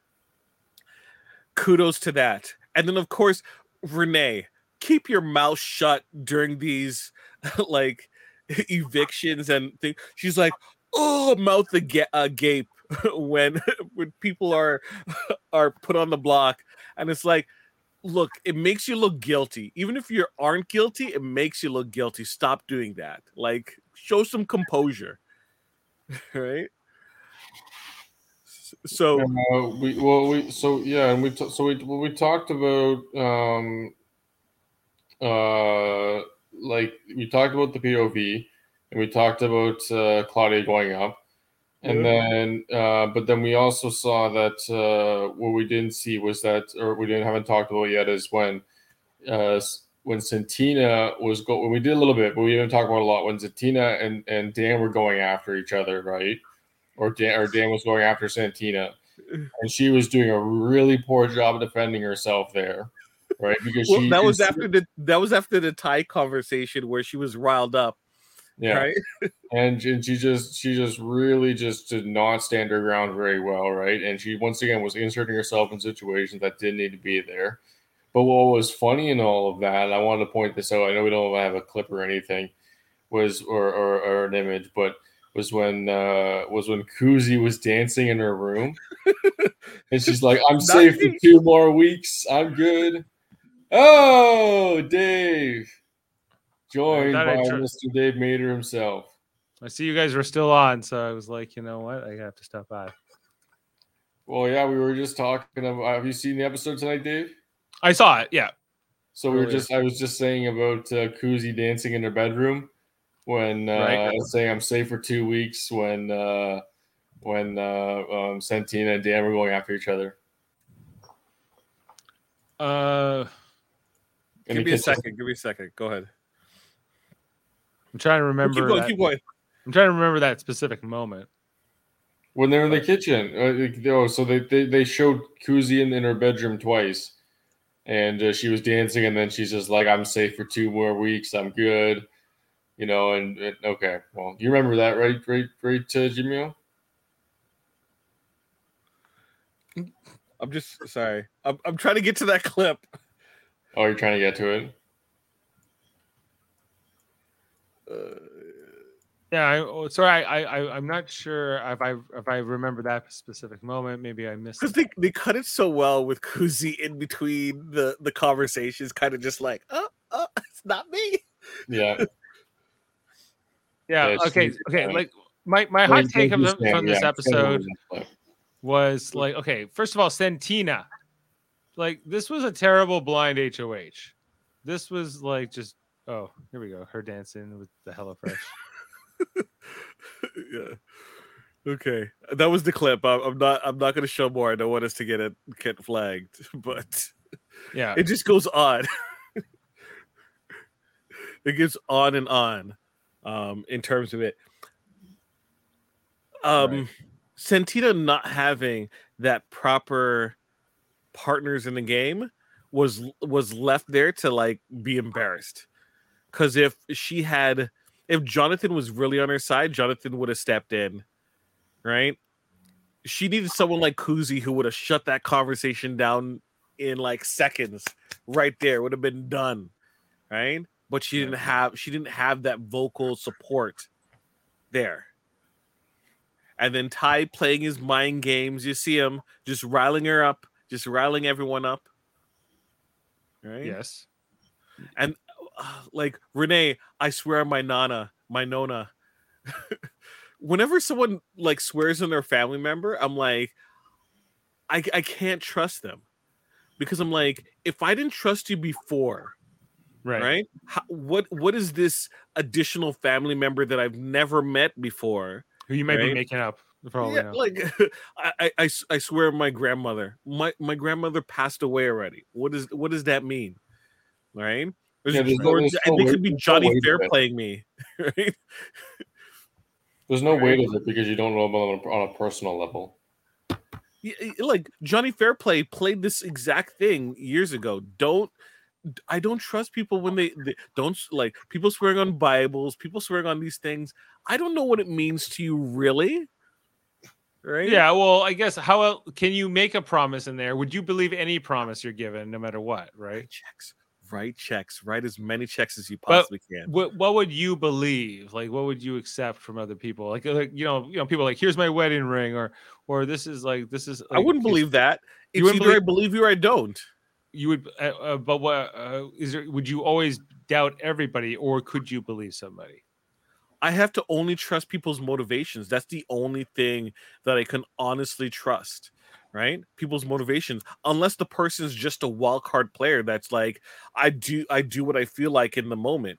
kudos to that. And then of course, Renee, keep your mouth shut during these like evictions and things. She's like, oh, mouth the uh, gape when when people are are put on the block, and it's like, look, it makes you look guilty. Even if you aren't guilty, it makes you look guilty. Stop doing that. Like, show some composure, right? So uh, we well we so yeah, and we t- so we we talked about um uh, like we talked about the POV and we talked about uh, Claudia going up. And then, uh, but then we also saw that uh, what we didn't see was that, or we didn't haven't talked about yet, is when uh, when Santina was go. When we did a little bit, but we didn't talk about a lot. When Santina and, and Dan were going after each other, right? Or Dan or Dan was going after Santina, and she was doing a really poor job defending herself there right? Because well, that was after the that was after the Ty conversation where she was riled up. Yeah. Right. and, and she just she just really just did not stand her ground very well, right? And she once again was inserting herself in situations that didn't need to be there. But what was funny in all of that, I wanted to point this out. I know we don't have a clip or anything, was or or, or an image, but was when uh was when Kuzie was dancing in her room, and she's like, "I'm safe for two more weeks. I'm good." Oh, Dave. Joined by Mr. Dave Mader himself. I see you guys were still on, so I was like, you know what? I have to stop by. Well, yeah, we were just talking about. Have you seen the episode tonight, Dave? I saw it. Yeah. So we were just. I was just saying about uh, Kuzie dancing in her bedroom when uh, right. Saying I'm safe for two weeks when uh, when uh, um, Santina and Dan were going after each other. Uh. Give me a second. Give me a second. Go ahead. I'm trying to remember. Keep going. That, keep going. I'm trying to remember that specific moment. When they're in the kitchen. Uh, oh, so they, they, they showed Kuzie in, in her bedroom twice. And uh, she was dancing, and then she's just like, I'm safe for two more weeks. I'm good. You know, and, and okay. Well, you remember that, right? Right, right, uh, Jimmy? I'm just sorry. I'm, I'm trying to get to that clip. Oh, you're trying to get to it. Uh, yeah, I, oh, sorry, I, I, I'm not sure if I if I remember that specific moment. Maybe I missed because they, they cut it so well with Kuzie in between the the conversations, kind of just like, oh, oh, it's not me. Yeah. yeah. yeah okay. Okay. Like my my hot take from, from this yeah, episode was like, okay, first of all, Santina like this was a terrible blind HOH. This was like just Oh, here we go. Her dancing with the HelloFresh. yeah. Okay, that was the clip. I'm, I'm not. I'm not going to show more. I don't want us to get it get flagged, but yeah, it just goes on. it goes on and on, um, in terms of it. Um, right. Santina not having that proper partners in the game was was left there to like be embarrassed because if she had if jonathan was really on her side jonathan would have stepped in right she needed someone like kuzie who would have shut that conversation down in like seconds right there would have been done right but she didn't mm-hmm. have she didn't have that vocal support there and then Ty playing his mind games. You see him just riling her up, just riling everyone up. Right? Yes. And Ah, like Renee, I swear my nana, my nona. Whenever someone like swears on their family member, I'm like, I I can't trust them because I'm like, if I didn't trust you before, right? Right? How, what what is this additional family member that I've never met before? Who you might right? be making up. Probably yeah, like I, I, I swear my grandmother my my grandmother passed away already what does what does that mean right yeah, there's, or, there's and it could be johnny fair playing me right there's no weight of it because you don't know about on a personal level yeah, like johnny fairplay played this exact thing years ago don't I don't trust people when they, they, don't like people swearing on Bibles, people swearing on these things. I don't know what it means to you, really. Right? Yeah. Well, I guess how can you make a promise in there? Would you believe any promise you're given, no matter what? Right? Checks. Write checks. Write as many checks as you possibly but can. What What would you believe? Like, what would you accept from other people? Like, like you know, you know, people like, here's my wedding ring, or or this is like, this is. Like, I wouldn't believe that. It's either believe- I believe you or I don't you would uh, uh, but what uh, is there would you always doubt everybody or could you believe somebody i have to only trust people's motivations that's the only thing that i can honestly trust right? People's motivations unless the person's just a wild card player that's like i do i do what i feel like in the moment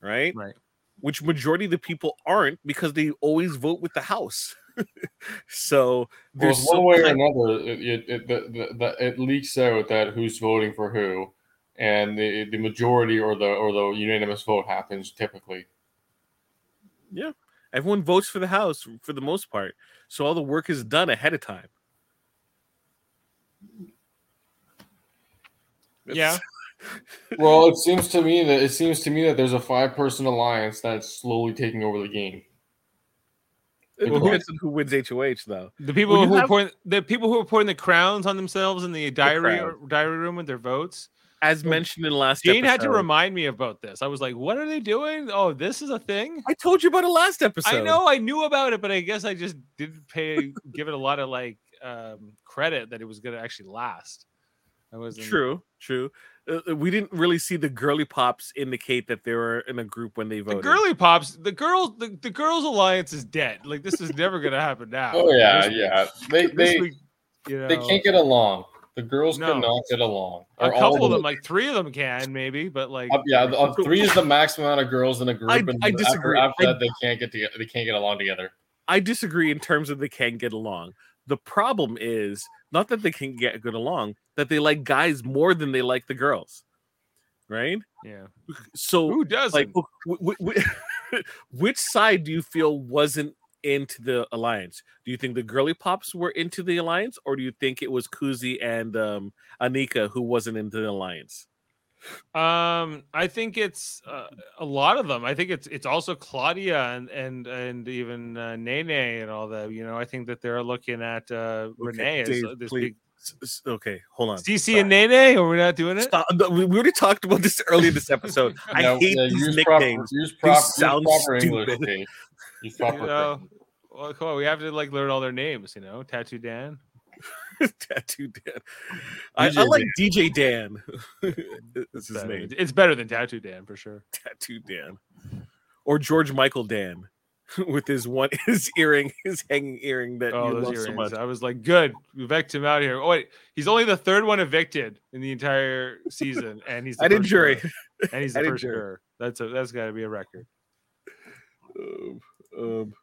right? Right. Which majority of the people aren't because they always vote with the house. So there's well, one way or another, it, it, it, the, the, it leaks out that who's voting for who, and the, the majority or the or the unanimous vote happens typically. Yeah, everyone votes for the House for the most part, so all the work is done ahead of time. It's... Yeah. well, it seems to me that it seems to me that there's a five person alliance that's slowly taking over the game. It depends on who wins HOH, though. The people who have... are pouring, the people who are pouring the crowns on themselves in the diary uh, the diary room with their votes. As mentioned in the last, Dean episode. had to remind me about this. I was like, "What are they doing? Oh, this is a thing." I told you about it last episode. I know, I knew about it, but I guess I just didn't pay give it a lot of like um, credit that it was going to actually last. I was true, true. Uh, uh, we didn't really see the girly pops indicate that they were in a group when they voted. The girly pops, the girls, the, the girls alliance is dead. Like this is never gonna happen now. Oh yeah, this yeah. Week, they they week, you know, they can't get along. The girls no. cannot get along. A couple of them, like three of them, can maybe, but like uh, yeah, uh, three is the maximum amount of girls in a group. I, and I disagree. After, after I, that, they can't get together. They can't get along together. I disagree in terms of they can't get along. The problem is not that they can get good along, that they like guys more than they like the girls right? Yeah. So who does like w- w- which side do you feel wasn't into the alliance? Do you think the girly pops were into the alliance, or do you think it was Kuzie and um, Anika who wasn't into the alliance? Um, I think it's uh, a lot of them. I think it's it's also Claudia and and and even uh, Nene and all that. You know, I think that they're looking at uh, okay, Renee as Dave, this please, big Okay, hold on. CC and Nene, or we're not doing it? Stop. We already talked about this early in this episode. I no, hate yeah, these nicknames. Proper, use proper, these sound proper stupid. English. Use proper you know, well, come on, we have to like learn all their names. You know, Tattoo Dan. Tattoo Dan. I, I, like Dan. DJ Dan. That's his name. It's better than Tattoo Dan for sure. Tattoo Dan, or George Michael Dan. with his one his earring, his hanging earring that Oh, you love so much. I was like, good. We evict him out here. Oh, wait. He's only the third one evicted in the entire season. And he's the I did first jury. And he's the first juror. That's a that's gotta be a record. Um, um,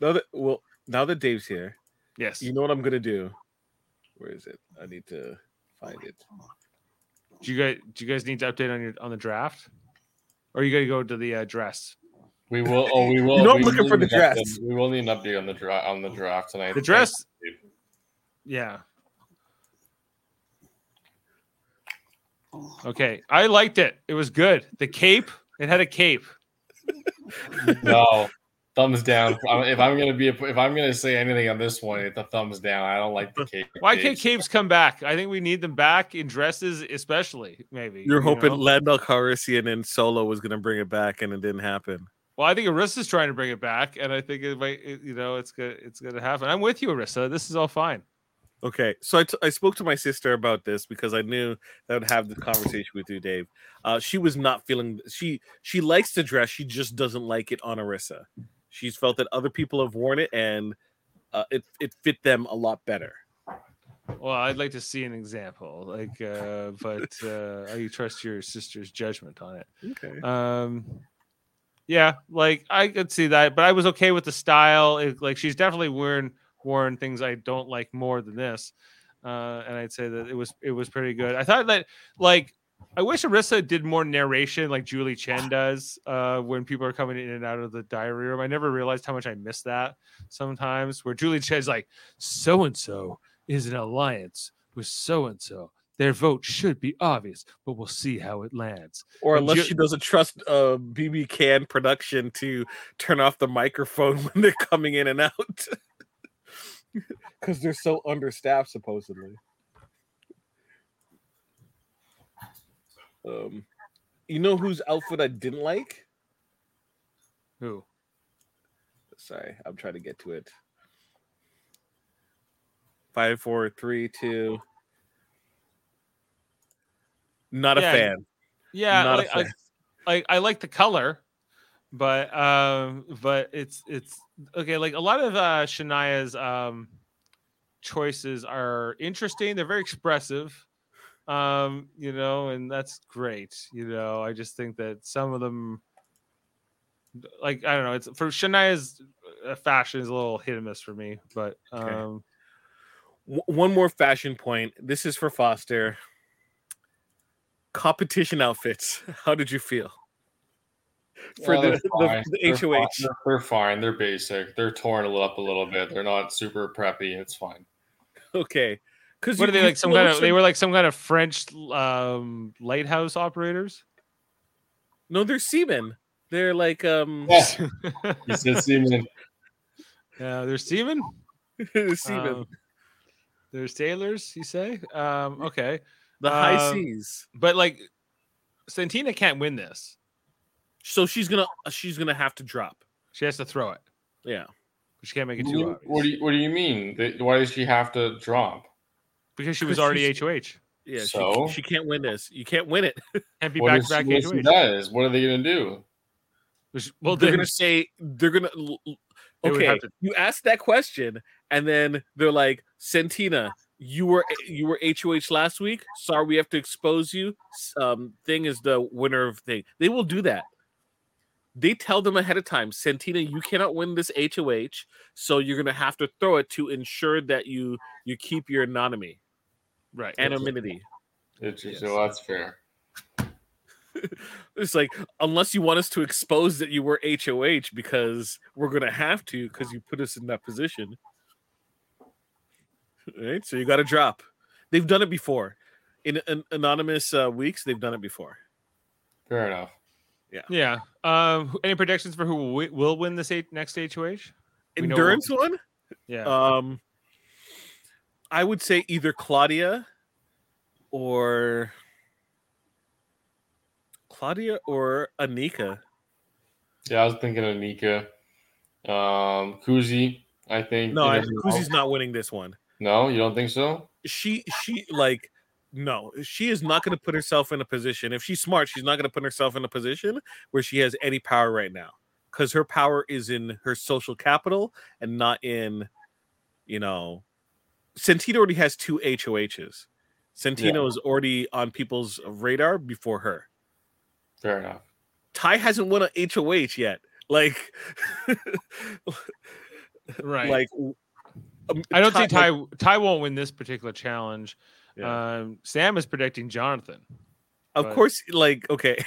now that well, now that Dave's here, Yes. you know what I'm gonna do. Where is it? I need to find it. do you guys do you guys need to update on your on the draft? Or you gotta go to the uh, dress? We will. Oh, we will. You know I'm we looking for the need an update- dress. We will need an update on the draft on the draft tonight. The dress Yeah. Okay. I liked it. It was good. The cape, it had a cape. No, thumbs down. If I'm gonna be, a, if I'm gonna say anything on this one, it's a thumbs down. I don't like the cape. Why can't capes come back? I think we need them back in dresses, especially. Maybe You're you hoping know? Lando Calrissian and Solo was gonna bring it back, and it didn't happen. Well, I think Arisa's trying to bring it back, and I think it might. It, you know, it's good. It's going to happen. I'm with you, Arisa. This is all fine. Okay, so I, t- I spoke to my sister about this because I knew that I would have the conversation with you, Dave. Uh, she was not feeling she she likes to dress, she just doesn't like it on Arisa. She's felt that other people have worn it and uh, it it fit them a lot better. Well, I'd like to see an example, like, uh, but uh, I trust your sister's judgment on it. Okay, Um, yeah, like I could see that, but I was okay with the style. It, like she's definitely worn worn things I don't like more than this, uh, and I'd say that it was it was pretty good. I thought that like I wish Arisa did more narration like Julie Chen does uh, when people are coming in and out of the diary room. I never realized how much I miss that sometimes. Where Julie Chen's like, "So and so is an alliance with so and so." Their vote should be obvious, but we'll see how it lands. or and unless Ju- she doesn't trust uh, BB Can production to turn off the microphone when they're coming in and out because they're so understaffed, supposedly. Um, you know whose outfit I didn't like? Who? Sorry, I'm trying to get to it. Five, four, three, two. Not a Yeah, fan. Yeah, Not a like, I, fan. I I like the color, but um, but it's it's okay. Like a lot of uh Shania's um choices are interesting. They're very expressive, um, you know, and that's great. You know, I just think that some of them, like I don't know, it's for Shania's uh, fashion is a little hit and miss for me, but Okay. um, W- one more fashion point. This is for Foster. Competition outfits. How did you feel? For Yeah, the, they're the, the They're fine. HOH. They're, they're fine. They're basic. They're torn a little up a little bit. They're not super preppy. It's fine. Okay. Because what are they like? Some kind of they were like some kind of French um lighthouse operators. no, they're seamen. They're like um Yeah. He said seaman. Yeah, they're seamen. seamen. Um, they're sailors, you say? Um, okay, the high um, seas. but like, Santina can't win this. So she's gonna she's gonna have to drop. She has to throw it. Yeah. She can't make it What too do, obvious what, do you, what do you mean? Why does she have to drop? Because she was already she's- HOH. Yeah. So? She, she can't win this. You can't win it. Can't be What back to back she- what if HOH. does? What are they going to do? Which- Well, they're then gonna say they're gonna l- l- They okay to- you asked that question and then they're like santina you were you were hoh last week sorry we have to expose you um thing is the winner of thing they will do that they tell them ahead of time santina you cannot win this hoh so you're gonna have to throw it to ensure that you you keep your anonymity right. anonymity It's just, Yes. well, that's fair. it's like unless you want us to expose that you were hoh because we're gonna have to because you put us in that position right so you got to drop they've done it before in an anonymous uh, weeks they've done it before Fair enough. yeah. Yeah. Um, who- any predictions for who will, will win this eight, next HOH? We endurance one Yeah. um i would say either claudia or claudia or anika Yeah, I was thinking of Nika. Um, Kuzie, I think. no I. Kuzie's not winning this one No, you don't think so? she she like no she is not going to put herself in a position if she's smart she's not going to put herself in a position where she has any power right now because her power is in her social capital and not in, you know, Santina already has two HOHs. Santina Yeah. is already on people's radar before her. Fair enough. Ty hasn't won an HOH yet. Like, Right. like um, I don't think like- Ty Ty won't win this particular challenge. Yeah. Um, Sam is predicting Jonathan of but- course, like okay.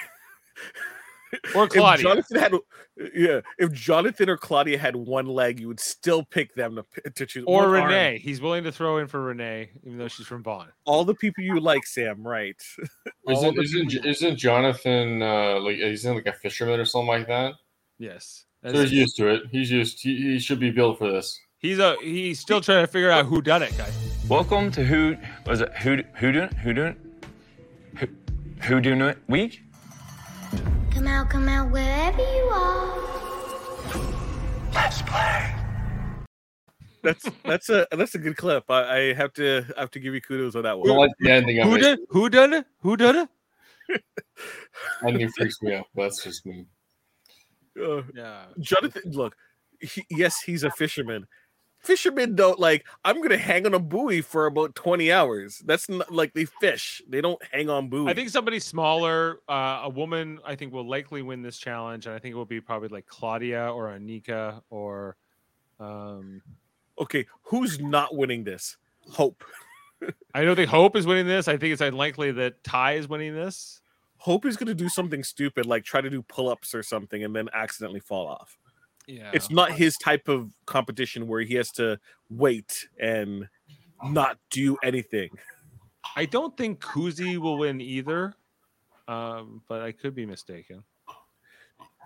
or If Claudia. Jonathan had, yeah, if Jonathan or Claudia had one leg, you would still pick them to, to choose. or one arm. Renee. He's willing to throw in for Renee, even though she's from Vaughn. All the people you like, Sam. Right? Isn't isn't, isn't Jonathan uh, like isn't like a fisherman or something like that? Yes. So he's used to it. He's used. He, he should be built for this. He's a he's still trying to figure out who done it, guys. Welcome to who was it who who doing who doing who who doing it week? Come out, come out, wherever you are. Let's play. that's that's a that's a good clip. I, I have to I have to give you kudos on that one. don't like the ending of Who it. did who done it? Who done it? Ending freaks me out. That's just me. Uh, Yeah. Jonathan, look, he, yes, he's a fisherman. Fishermen don't like. I'm gonna hang on a buoy for about 20 hours. That's not like they fish. They don't hang on buoys. I think somebody smaller, uh, a woman, I think will likely win this challenge, and I think it will be probably like Claudia or Anika or, um, Okay, who's not winning this? Hope. I don't think Hope is winning this. I think it's unlikely that Ty is winning this. Hope is gonna do something stupid, like try to do pull-ups or something, and then accidentally fall off. Yeah, It's not his type of competition where he has to wait and not do anything. I don't think Kuzie will win either, um, but I could be mistaken.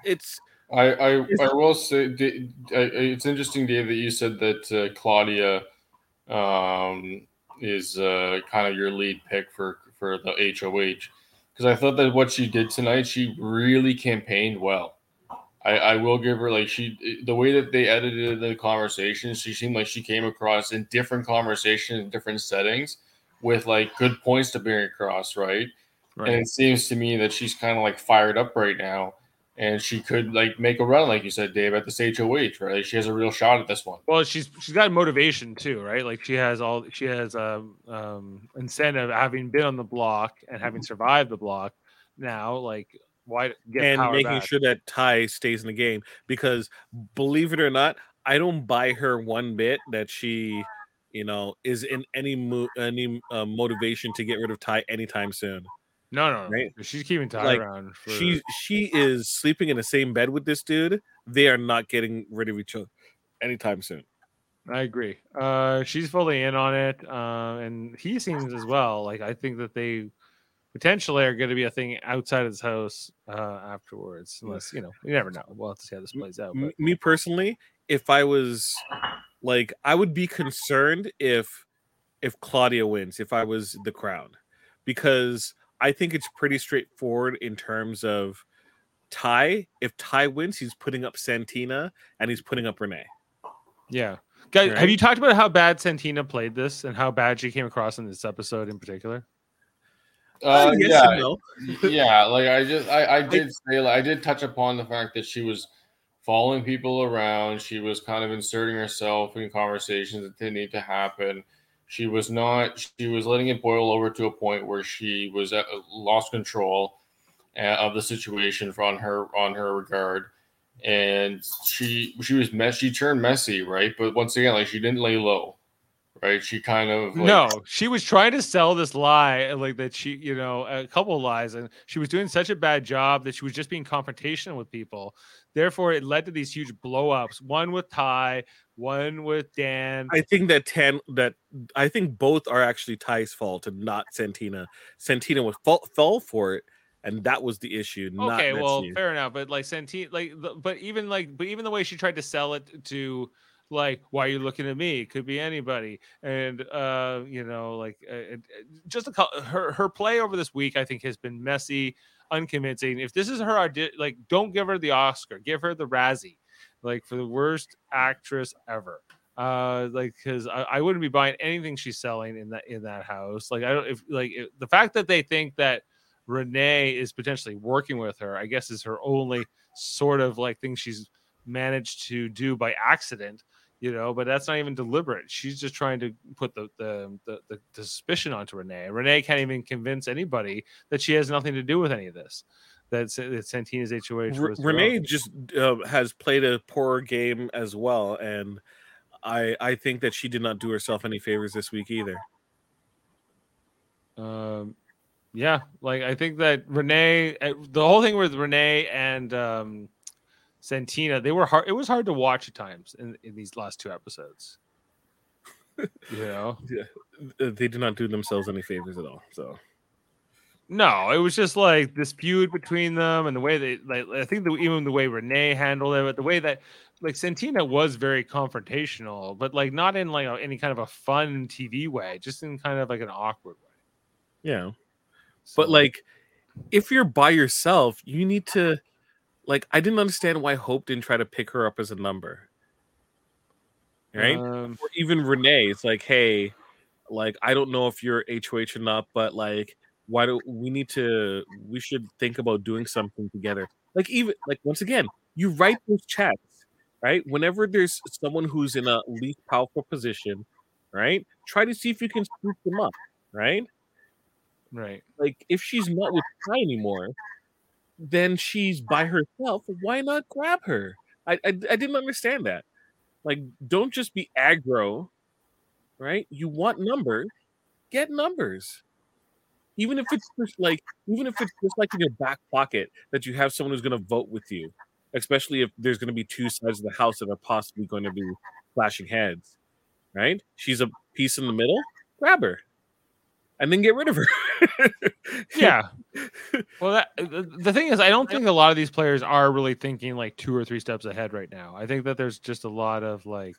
It's I I, I will say it's interesting, Dave, that you said that uh, Claudia um, is uh, kind of your lead pick for for the HOH because I thought that what she did tonight, she really campaigned well. I, I will give her like she the way that they edited the conversation, she seemed like she came across in different conversations, in different settings, with like good points to bring across, right? Right. And it seems to me that she's kind of like fired up right now, and she could like make a run, like you said, Dave, at this HOH, right? She has a real shot at this one. Well, she's she's got motivation too, right? Like she has all she has um, um incentive having been on the block and having survived the block. Now, like why get and making back? sure that Ty stays in the game because believe it or not, I don't buy her one bit that she, you know, is in any mo- any uh, motivation to get rid of Ty anytime soon. No, no, no. Right? She's keeping Ty Like, around. For, She she is sleeping in the same bed with this dude. They are not getting rid of each other anytime soon. I agree. Uh, she's fully in on it, uh, and he seems as well. Like I think that they potentially are going to be a thing outside of this house uh, afterwards, unless you know, you never know. We'll have to see how this plays out. But me personally, if I was like, I would be concerned if if Claudia wins, if I was the crown, because I think it's pretty straightforward in terms of Ty. If Ty wins, he's putting up Santina and he's putting up Renee. yeah, guys, have you talked about how bad Santina played this and how bad she came across in this episode in particular? Uh, yes yeah, no. yeah. Like I just, I, I did say, like, I did touch upon the fact that she was following people around. She was kind of inserting herself in conversations that didn't need to happen. She was not. She was letting it boil over to a point where she was at, lost control uh, of the situation on her on her regard, and she she was mess. She turned messy, right? But once again, like she didn't lay low, right? She kind of like, no, she was trying to sell this lie, uh, like that she, you know, a couple of lies, and she was doing such a bad job that she was just being confrontational with people. Therefore, it led to these huge blow ups. One with Ty, one with Dan. I think that Tan that I think both are actually Ty's fault and not Santina. Santina was fall, fell for it, and that was the issue. Not okay, well, fair enough. But like Santina, like, the, but even like, but even the way she tried to sell it to, like, why are you looking at me? It could be anybody, and uh, you know, like, uh, it- just a, cou- her her play over this week, I think, has been messy, unconvincing. If this is her idea, like, don't give her the Oscar, give her the Razzie, like for the worst actress ever. Uh, like, because I, I wouldn't be buying anything she's selling in that in that house. Like, I don't if like if, the fact that they think that Renee is potentially working with her, I guess, is her only sort of like thing she's managed to do by accident you know but that's not even deliberate. She's just trying to put the the the, the, suspicion onto renee. Renee can't even convince anybody that she has nothing to do with any of this that, that santina's hoh R- Renee just uh, has played a poor game as well, and I I think that she did not do herself any favors this week either. Um, yeah, like I think that Renee, uh, the whole thing with Renee and um, Santina, they were hard. It was hard to watch at times in, in these last two episodes. you know, Uh, They did not do themselves any favors at all. So no, it was just like this feud between them and the way they, like, I think the, even the way Renee handled it, but the way that like Santina was very confrontational, but like not in like any kind of a fun TV way, just in kind of like an awkward way. yeah, but like if you're by yourself, you need to like. I didn't understand why Hope didn't try to pick her up as a number, right? um, or even Renee, it's like, hey, like I don't know if you're HOH or not, but like, why do we need to? We should think about doing something together. Like even like once again, you write those chats, right? Whenever there's someone who's in a least powerful position, right? Try to see if you can scoop them up, right? right. Like if she's not with Ty anymore, then she's by herself. Why not grab her? I I, I didn't understand that. Like, don't just be aggro, right? You want numbers, get numbers. Even if it's just like, even if it's just like in your back pocket that you have someone who's going to vote with you, especially if there's going to be two sides of the house that are possibly going to be clashing heads, right? She's a piece in the middle, grab her, and then get rid of her. yeah. Well, that, the, thing is, I don't think a lot of these players are really thinking like two or three steps ahead right now. I think that there's just a lot of like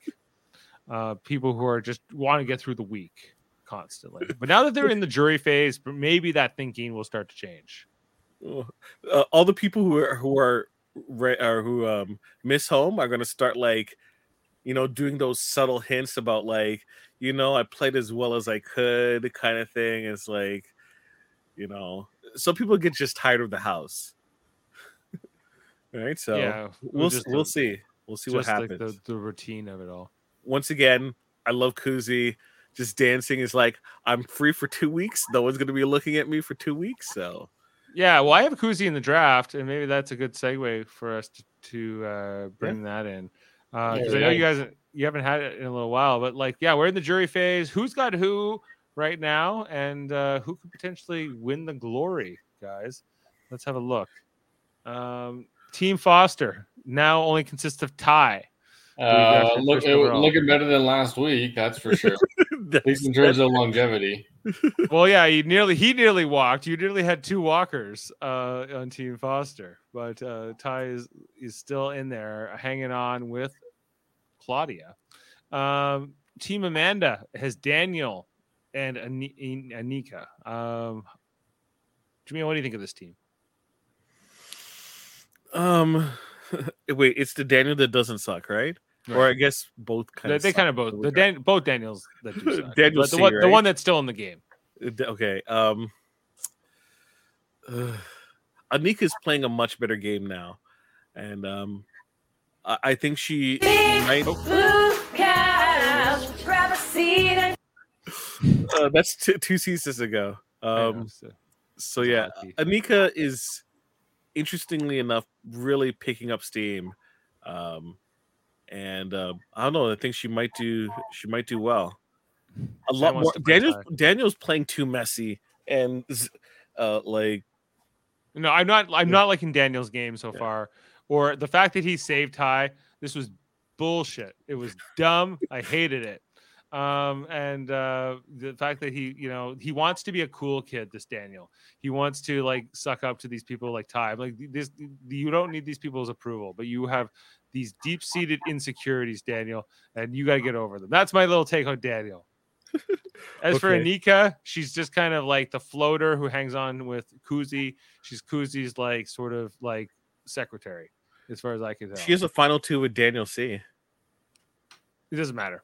uh, people who are just want to get through the week constantly. But now that they're in the jury phase, maybe that thinking will start to change. uh, all the people who are who are re- or who um miss home are going to start like you know doing those subtle hints about like you know i played as well as i could kind of thing it's like you know some people get just tired of the house. Right? So yeah, we'll just we'll see. We'll see what just like happens. the, the routine of it all. once again i love kuzie just dancing is like i'm free for two weeks. No one's going to be looking at me for two weeks so. Yeah, well, I have Kuzie in the draft, and maybe that's a good segue for us to, to uh, bring that in. Because I know you guys you haven't had it in a little while, but like, yeah, we're in the jury phase. Who's got who right now, and uh, who could potentially win the glory, guys? Let's have a look. Um, Team Foster now only consists of Ty. Uh, look, it, looking better than last week, that's for sure. At least in terms of longevity. well, yeah, he nearly he nearly walked. You nearly had two walkers uh, on Team Foster, but uh, Ty is is still in there, hanging on with Claudia. Um, Team Amanda has Daniel and Ani- Anika. Um, Jimmy, what do you think of this team? Um, wait, it's the Daniel that doesn't suck, right? Or I guess both kind They, of. they kind of both the Dan, both Daniels that do suck. Daniel but the one the right? one that's still in the game. Okay. Um, uh, Anika's playing a much better game now, and um, I, I think she might. Uh, that's two, two seasons ago. Um, so- so yeah, lucky. Anika is interestingly enough really picking up steam, um, and uh, I don't know. I think she might do. She might do well. A lot more. to Daniel's Ty. Daniel's playing too messy, and uh, like No, I'm not. I'm not liking Daniel's game so Yeah. far, or the fact that he saved Ty. This was bullshit. It was dumb. I hated it. Um, and uh, the fact that he, you know, he wants to be a cool kid. This Daniel, he wants to like suck up to these people like Ty. Like this, you don't need these people's approval, but you have these deep-seated insecurities, Daniel, and you got to get over them. That's my little take on Daniel. As for Anika, she's just kind of like the floater who hangs on with Kuzie. She's Kuzie's like sort of like secretary, as far as I can tell. she has a final two with Daniel C. it doesn't matter.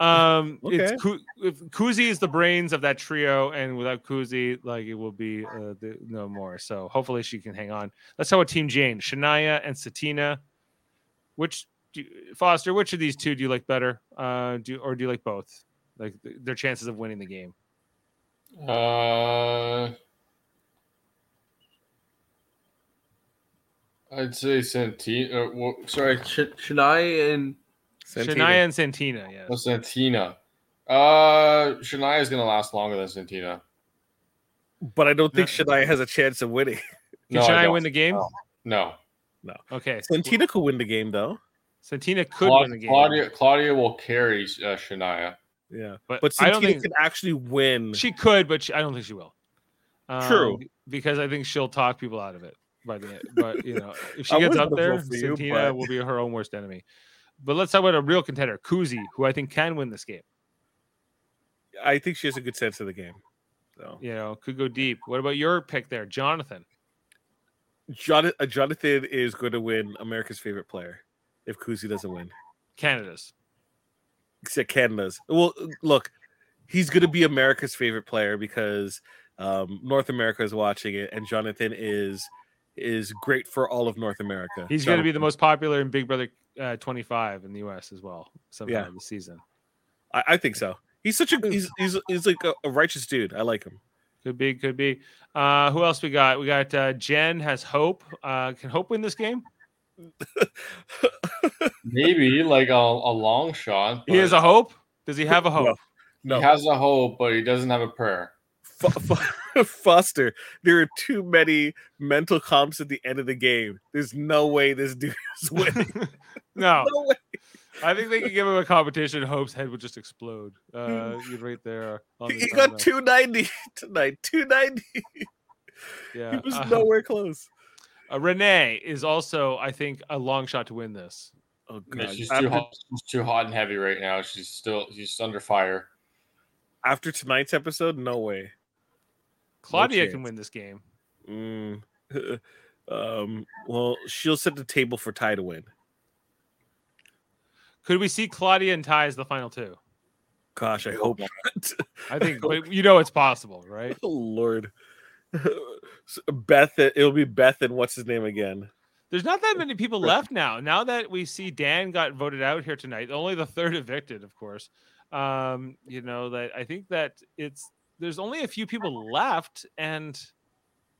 Um, Okay. it's if Kuzie is the brains of that trio, and without Kuzie, like it will be uh, the, no more. So hopefully she can hang on. Let's talk about Team Jane, Shania and Santina. Which do you- Foster? Which of these two do you like better? Uh, do or do you like both? Like th- their chances of winning the game. Uh, I'd say Santina. Uh, well, sorry, Sh- Shania and Santina. Shania and Santina, yes. oh, Santina. Uh, Shania is gonna last longer than Santina. But I don't think Shania has a chance of winning. Can No, Shania win the game? No, No. Okay, Santina could win the game though. Santina could Cla- win the game, Claudia Claudia will carry uh, Shania. Yeah, but, but I don't Santina think can actually win. She could, but she, I don't think she will. Um, True. because I think she'll talk people out of it by the end. But you know, if she gets up there, Santina but- will be her own worst enemy. But let's talk about a real contender, Kuzie, who I think can win this game. I think she has a good sense of the game. So You know, could go deep. What about your pick there, Jonathan? Jonathan, uh, Jonathan is going to win America's favorite player if Kuzie doesn't win. Canada's. Except Canada's. Well, look, he's going to be America's favorite player because um, North America is watching it, and Jonathan is is great for all of North America. He's going to be the most popular in Big Brother uh, 25 in the U.S. as well. Sometime Yeah. this season. I, I think so. He's such a he's he's, he's like a, a righteous dude. I like him. Could be, could be. Uh, who else we got? We got uh, Jen has Hope. Uh, can Hope win this game? Maybe like a, a long shot. He has a hope. Does he have a hope? No, He has a hope, but he doesn't have a prayer. Fo- Fo- Foster, there are too many mental comps at the end of the game. There's no way this dude is winning. no, no way. I think they could give him a competition. Hope's head would just explode. Uh, you'd right there. On He, the he got 290 tonight. 290. Yeah. He was Uh, nowhere close. uh, Renee is also, I think, a long shot to win this. Oh Yeah, god. she's after, too hot. She's too hot and heavy right now. She's still she's under fire. after tonight's episode, no way. Claudia can win this game. Mm. um. Well, she'll set the table for Ty to win. Could we see Claudia and Ty as the final two? Gosh, I hope not. I think, but you know it's possible, right? oh Lord. Beth, it'll be Beth and what's his name again? There's not that many people left now. Now that we see Dan got voted out here tonight, only the third evicted, of course. Um, you know that I think that it's there's only a few people left, and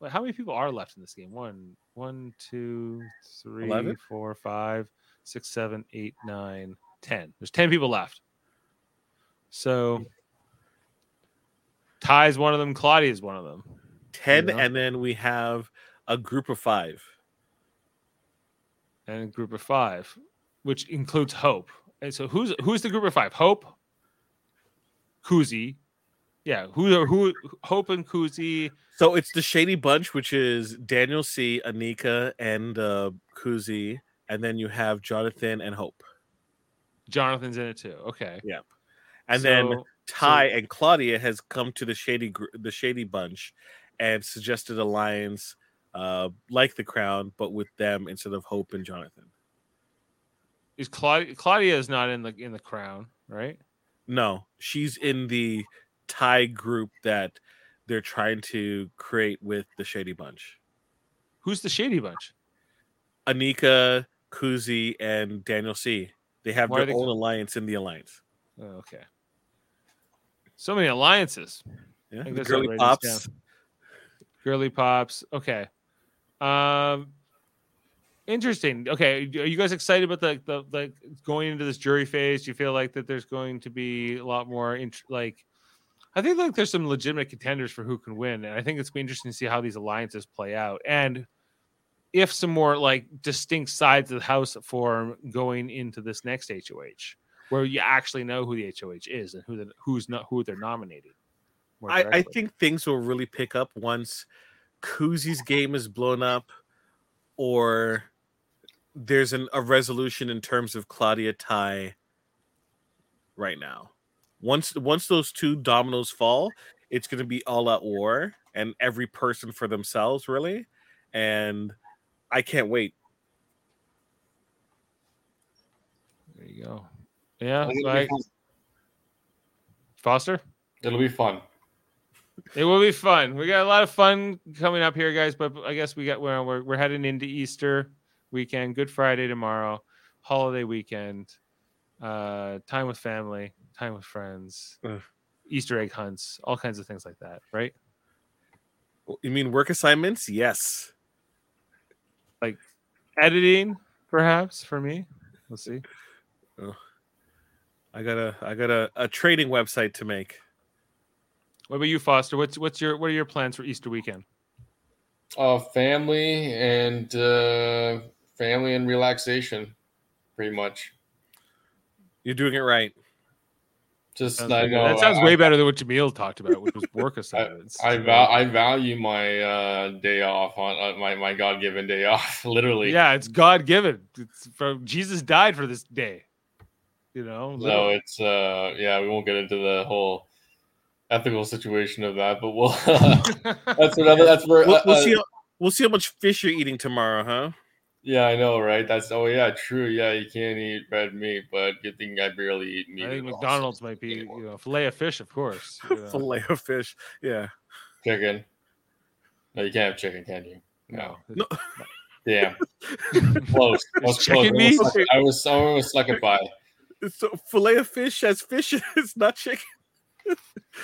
wait, how many people are left in this game? One, one, two, three, four, five, six, seven, eight, nine, ten. There's ten people left. So Ty's one of them. Claudia is one of them. 10, Yeah. and then we have a group of five. and a group of five, which includes Hope. And so who's who's the group of five? Hope, Kuzie, yeah. Who are who? Hope and Kuzie. So it's the Shady Bunch, which is Daniel C, Anika, and uh, Kuzie, and then you have Jonathan and Hope, Jonathan's in it too. Okay, Yeah, and then So- Ty and Claudia has come to the Shady the Shady Bunch, and suggested alliance, uh, like the Crown, but with them instead of Hope and Jonathan. is Claudia? Claudia is not in the in the crown, right? No, she's in the Ty group that they're trying to create with the Shady Bunch. Who's the shady bunch? Anika, Kuzie, and Daniel C. They have Why their they- own alliance in the alliance. Oh, okay. So many alliances. Yeah, the girly pops. Girly pops. Okay. Um interesting. Okay. Are you guys excited about the the like going into this jury phase? Do you feel like that there's going to be a lot more int- like I think like there's some legitimate contenders for who can win. And I think it's gonna be interesting to see how these alliances play out. And if some more like distinct sides of the house form going into this next HOH, where you actually know who the HOH is and who the, who's not who they're nominating. I, I think things will really pick up once Kuzie's game is blown up, or there's an, a resolution in terms of Claudia Ty. Right now, once once those two dominoes fall, it's going to be all at war and every person for themselves, really. And I can't wait. There you go. Yeah, I like, Foster. It'll be fun. It will be fun. We got a lot of fun coming up here, guys. But I guess we got well, we're we're heading into Easter weekend, Good Friday tomorrow, holiday weekend, uh, time with family, time with friends, Ugh. Easter egg hunts, all kinds of things like that. Right? You mean work assignments? Yes. Like editing, perhaps for me. We'll see. I got a I got a, a trading website to make. What about you, Foster? What's what's your what are your plans for Easter weekend? Uh, family and uh, family and relaxation, pretty much. You're doing it right. Just Sounds I pretty good. know that sounds I, way better than what Jaemeel talked about, which was work assignments. I, val- I value my uh, day off on uh, my my God given day off. Literally, yeah, it's God given. It's from Jesus died for this day. You know, So literally. it's uh yeah, we won't get into the whole ethical situation of that, but we'll that's another that's where We'll, uh, we'll uh, see. How, we'll see how much fish you're eating tomorrow, huh? Yeah, I know, right? That's oh yeah, true. Yeah, you can't eat red meat, but good thing I barely eat meat. I think McDonald's might be anymore. you know fillet of fish, of course. you know. Fillet of fish. Yeah. chicken. No, you can't have chicken, can you? No. No. Damn. Close. I was chicken close. meat? I was, I was someone was stuck it by. So fillet of fish as fish is not chicken.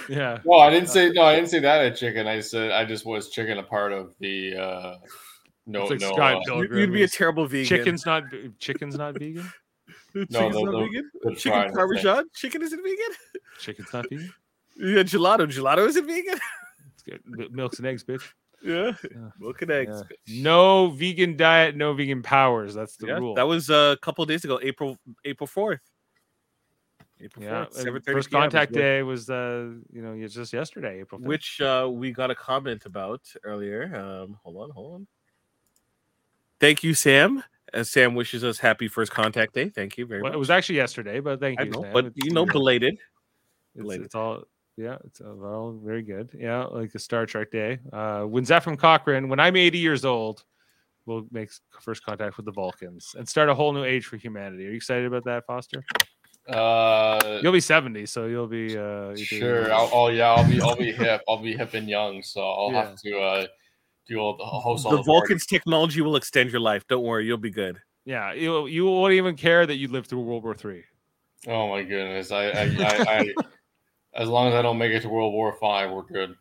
Yeah, No, I didn't say no, I didn't say that at chicken. I said I just was chicken a part of the uh no It's like no Scott uh, Pilgrim. You- You'd be a terrible vegan. chicken's not chicken's not vegan. Chicken's No, not the- the- vegan. Chicken parmesan. Chicken isn't vegan. Chicken's not vegan. Yeah, gelato. Gelato isn't vegan. It's good. Mi- Milks and eggs, bitch. Yeah. Yeah. Milk and eggs. Yeah. No vegan diet, no vegan powers. That's the Yeah, rule. that was uh, a couple days ago, April April fourth. April yeah. fourth, and seven thirty. First contact day was uh you know just yesterday, April. 5th. which uh, we got a comment about earlier. Um, hold on, hold on. Thank you, Sam. As Sam wishes us happy first contact day. Thank you very well, much. it was actually yesterday, but thank I you. know, Sam. but It's- you know, belated. It's, Related. it's all yeah, it's all very good. Yeah, like a Star Trek day. Uh, when Zefram Cochrane, when I'm 80 years old, we'll make first contact with the Vulcans and start a whole new age for humanity. Are you excited about that, Foster? uh You'll be 70, so you'll be uh, Sure. I'll, oh yeah, I'll be I'll be hip. I'll be hip and young, so I'll Yeah. have to uh do all the host The the Vulcan's technology will extend your life. Don't worry, you'll be good. yeah, you you won't even care that you lived through World War Three. Oh my goodness! I I, I, I as long as I don't make it to World War Five, we're good.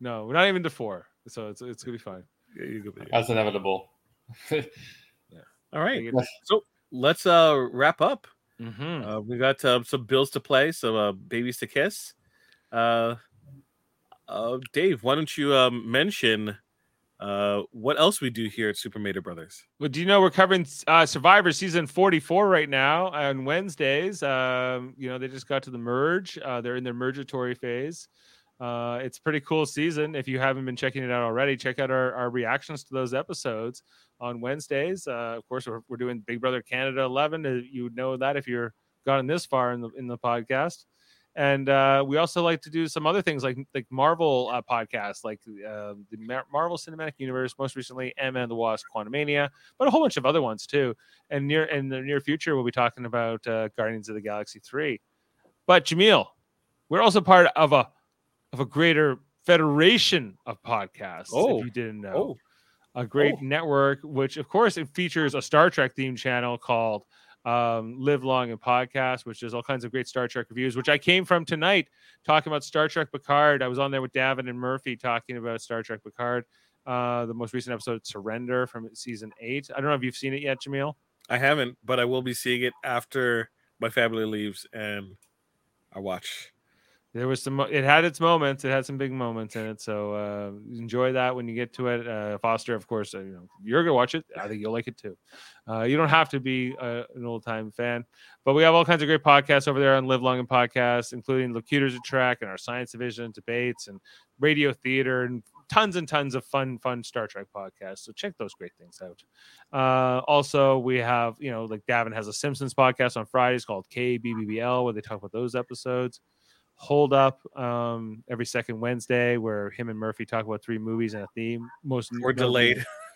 No, we're not even to four, so it's it's gonna be fine. Yeah, you're good. That's inevitable. yeah. All right, so let's uh wrap up. Mhm. Uh, we got um, some bills to play, some uh, babies to kiss. Uh, uh, Dave, why don't you um, mention uh, what else we do here at Super Mader Brothers? Well, do you know we're covering uh, Survivor season 44 right now on Wednesdays? Um, you know, they just got to the merge. Uh, they're in their mergatory phase. Uh, it's pretty cool season. If you haven't been checking it out already, check out our, our reactions to those episodes on Wednesdays. Uh, of course, we're, we're doing Big Brother Canada 11. Uh, You would know that if you're gotten this far in the in the podcast. And uh, we also like to do some other things like like Marvel uh, podcasts, like uh, the Mar- Marvel Cinematic Universe, most recently M and the Wasp: Quantumania, but a whole bunch of other ones too. And near in the near future, we'll be talking about uh, Guardians of the Galaxy three. But Jaemeel, we're also part of a of a greater federation of podcasts. Oh. if you didn't know, Oh, a great Oh. network, which of course it features a Star Trek themed channel called um, Live Long and Podcast, which does all kinds of great Star Trek reviews, which I came from tonight talking about Star Trek Picard. I was on there with Davan and Murphy talking about Star Trek Picard, uh, the most recent episode, Surrender from season eight. I don't know if you've seen it yet, Jaemeel. I haven't, but I will be seeing it after my family leaves and I watch. There was some. It had its moments. It had some big moments in it. So uh, enjoy that when you get to it. Uh, Foster, of course, uh, you know you're gonna watch it. I think you'll like it too. Uh, you don't have to be uh, an old time fan, but we have all kinds of great podcasts over there on Live Long and Podcasts, including Locutors of Track and our Science Division debates and radio theater and tons and tons of fun, fun Star Trek podcasts. So check those great things out. Uh, also, we have you know like Davan has a Simpsons podcast on Fridays called KBBBL where they talk about those episodes hold up um every second wednesday where him and murphy talk about three movies and a theme most Or delayed.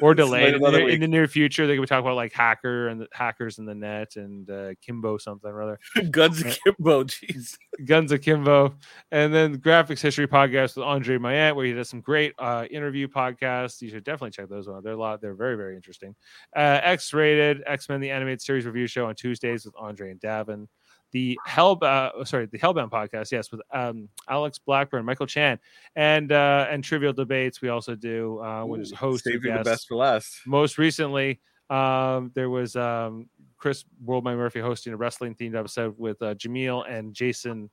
or delayed in the, near- in the near future. They could talk about like hacker and the hackers in the net and uh, Kimbo something or other. Guns Akimbo, jeez. Guns Akimbo, and then Graphics History Podcast with Andre Mayant, where he does some great uh, interview podcasts. You should definitely check those out. They're a lot. They're very very interesting. Uh, X Rated X Men the Animated Series review show on Tuesdays with Andre and Davan. The Hell, uh, sorry, the Hellbound podcast, yes, with um, Alex Blackburn, Michael Chan, and uh, and Trivial Debates. We also do, uh, which is hosted Saving the best for last. most recently um, there was um, chris worldman murphy hosting a wrestling themed episode with uh, jaemeel and jason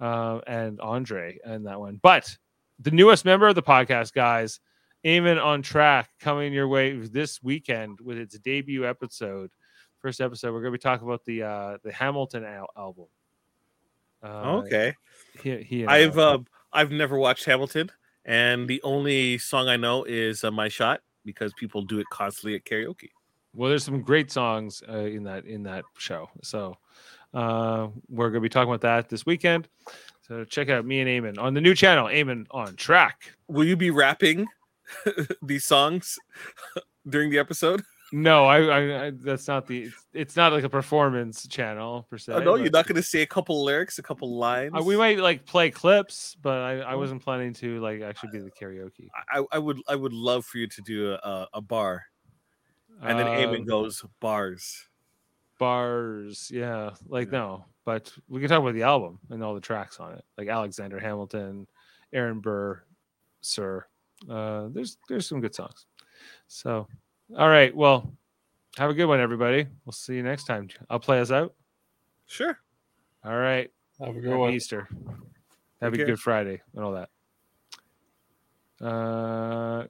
uh, and andre and that one but the newest member of the podcast guys Eamon on track coming your way this weekend with its debut episode first episode we're going to be talking about the uh the hamilton al- album uh, okay. he, he I've uh, uh, I've never watched Hamilton, and the only song I know is uh, "My Shot" because people do it constantly at karaoke. Well, there's some great songs uh, in that in that show. So uh, we're going to be talking about that this weekend. So check out me and Eamon on the new channel, Eamon on Track. Will you be rapping these songs during the episode? No, I, I, I that's not the. It's, it's not like a performance channel per se. Oh, no, you're not going to see a couple lyrics, a couple lines. We might like play clips, but I, I Oh. wasn't planning to like actually be the karaoke. I, I would I would love for you to do a, a bar, and then Eamon Um, goes bars. bars yeah like Yeah. no but we can talk about the album and all the tracks on it like alexander hamilton aaron burr sir uh there's there's some good songs so all right well have a good one everybody we'll see you next time i'll play us out Sure. all right Have a good happy one. easter happy care. good friday and all that uh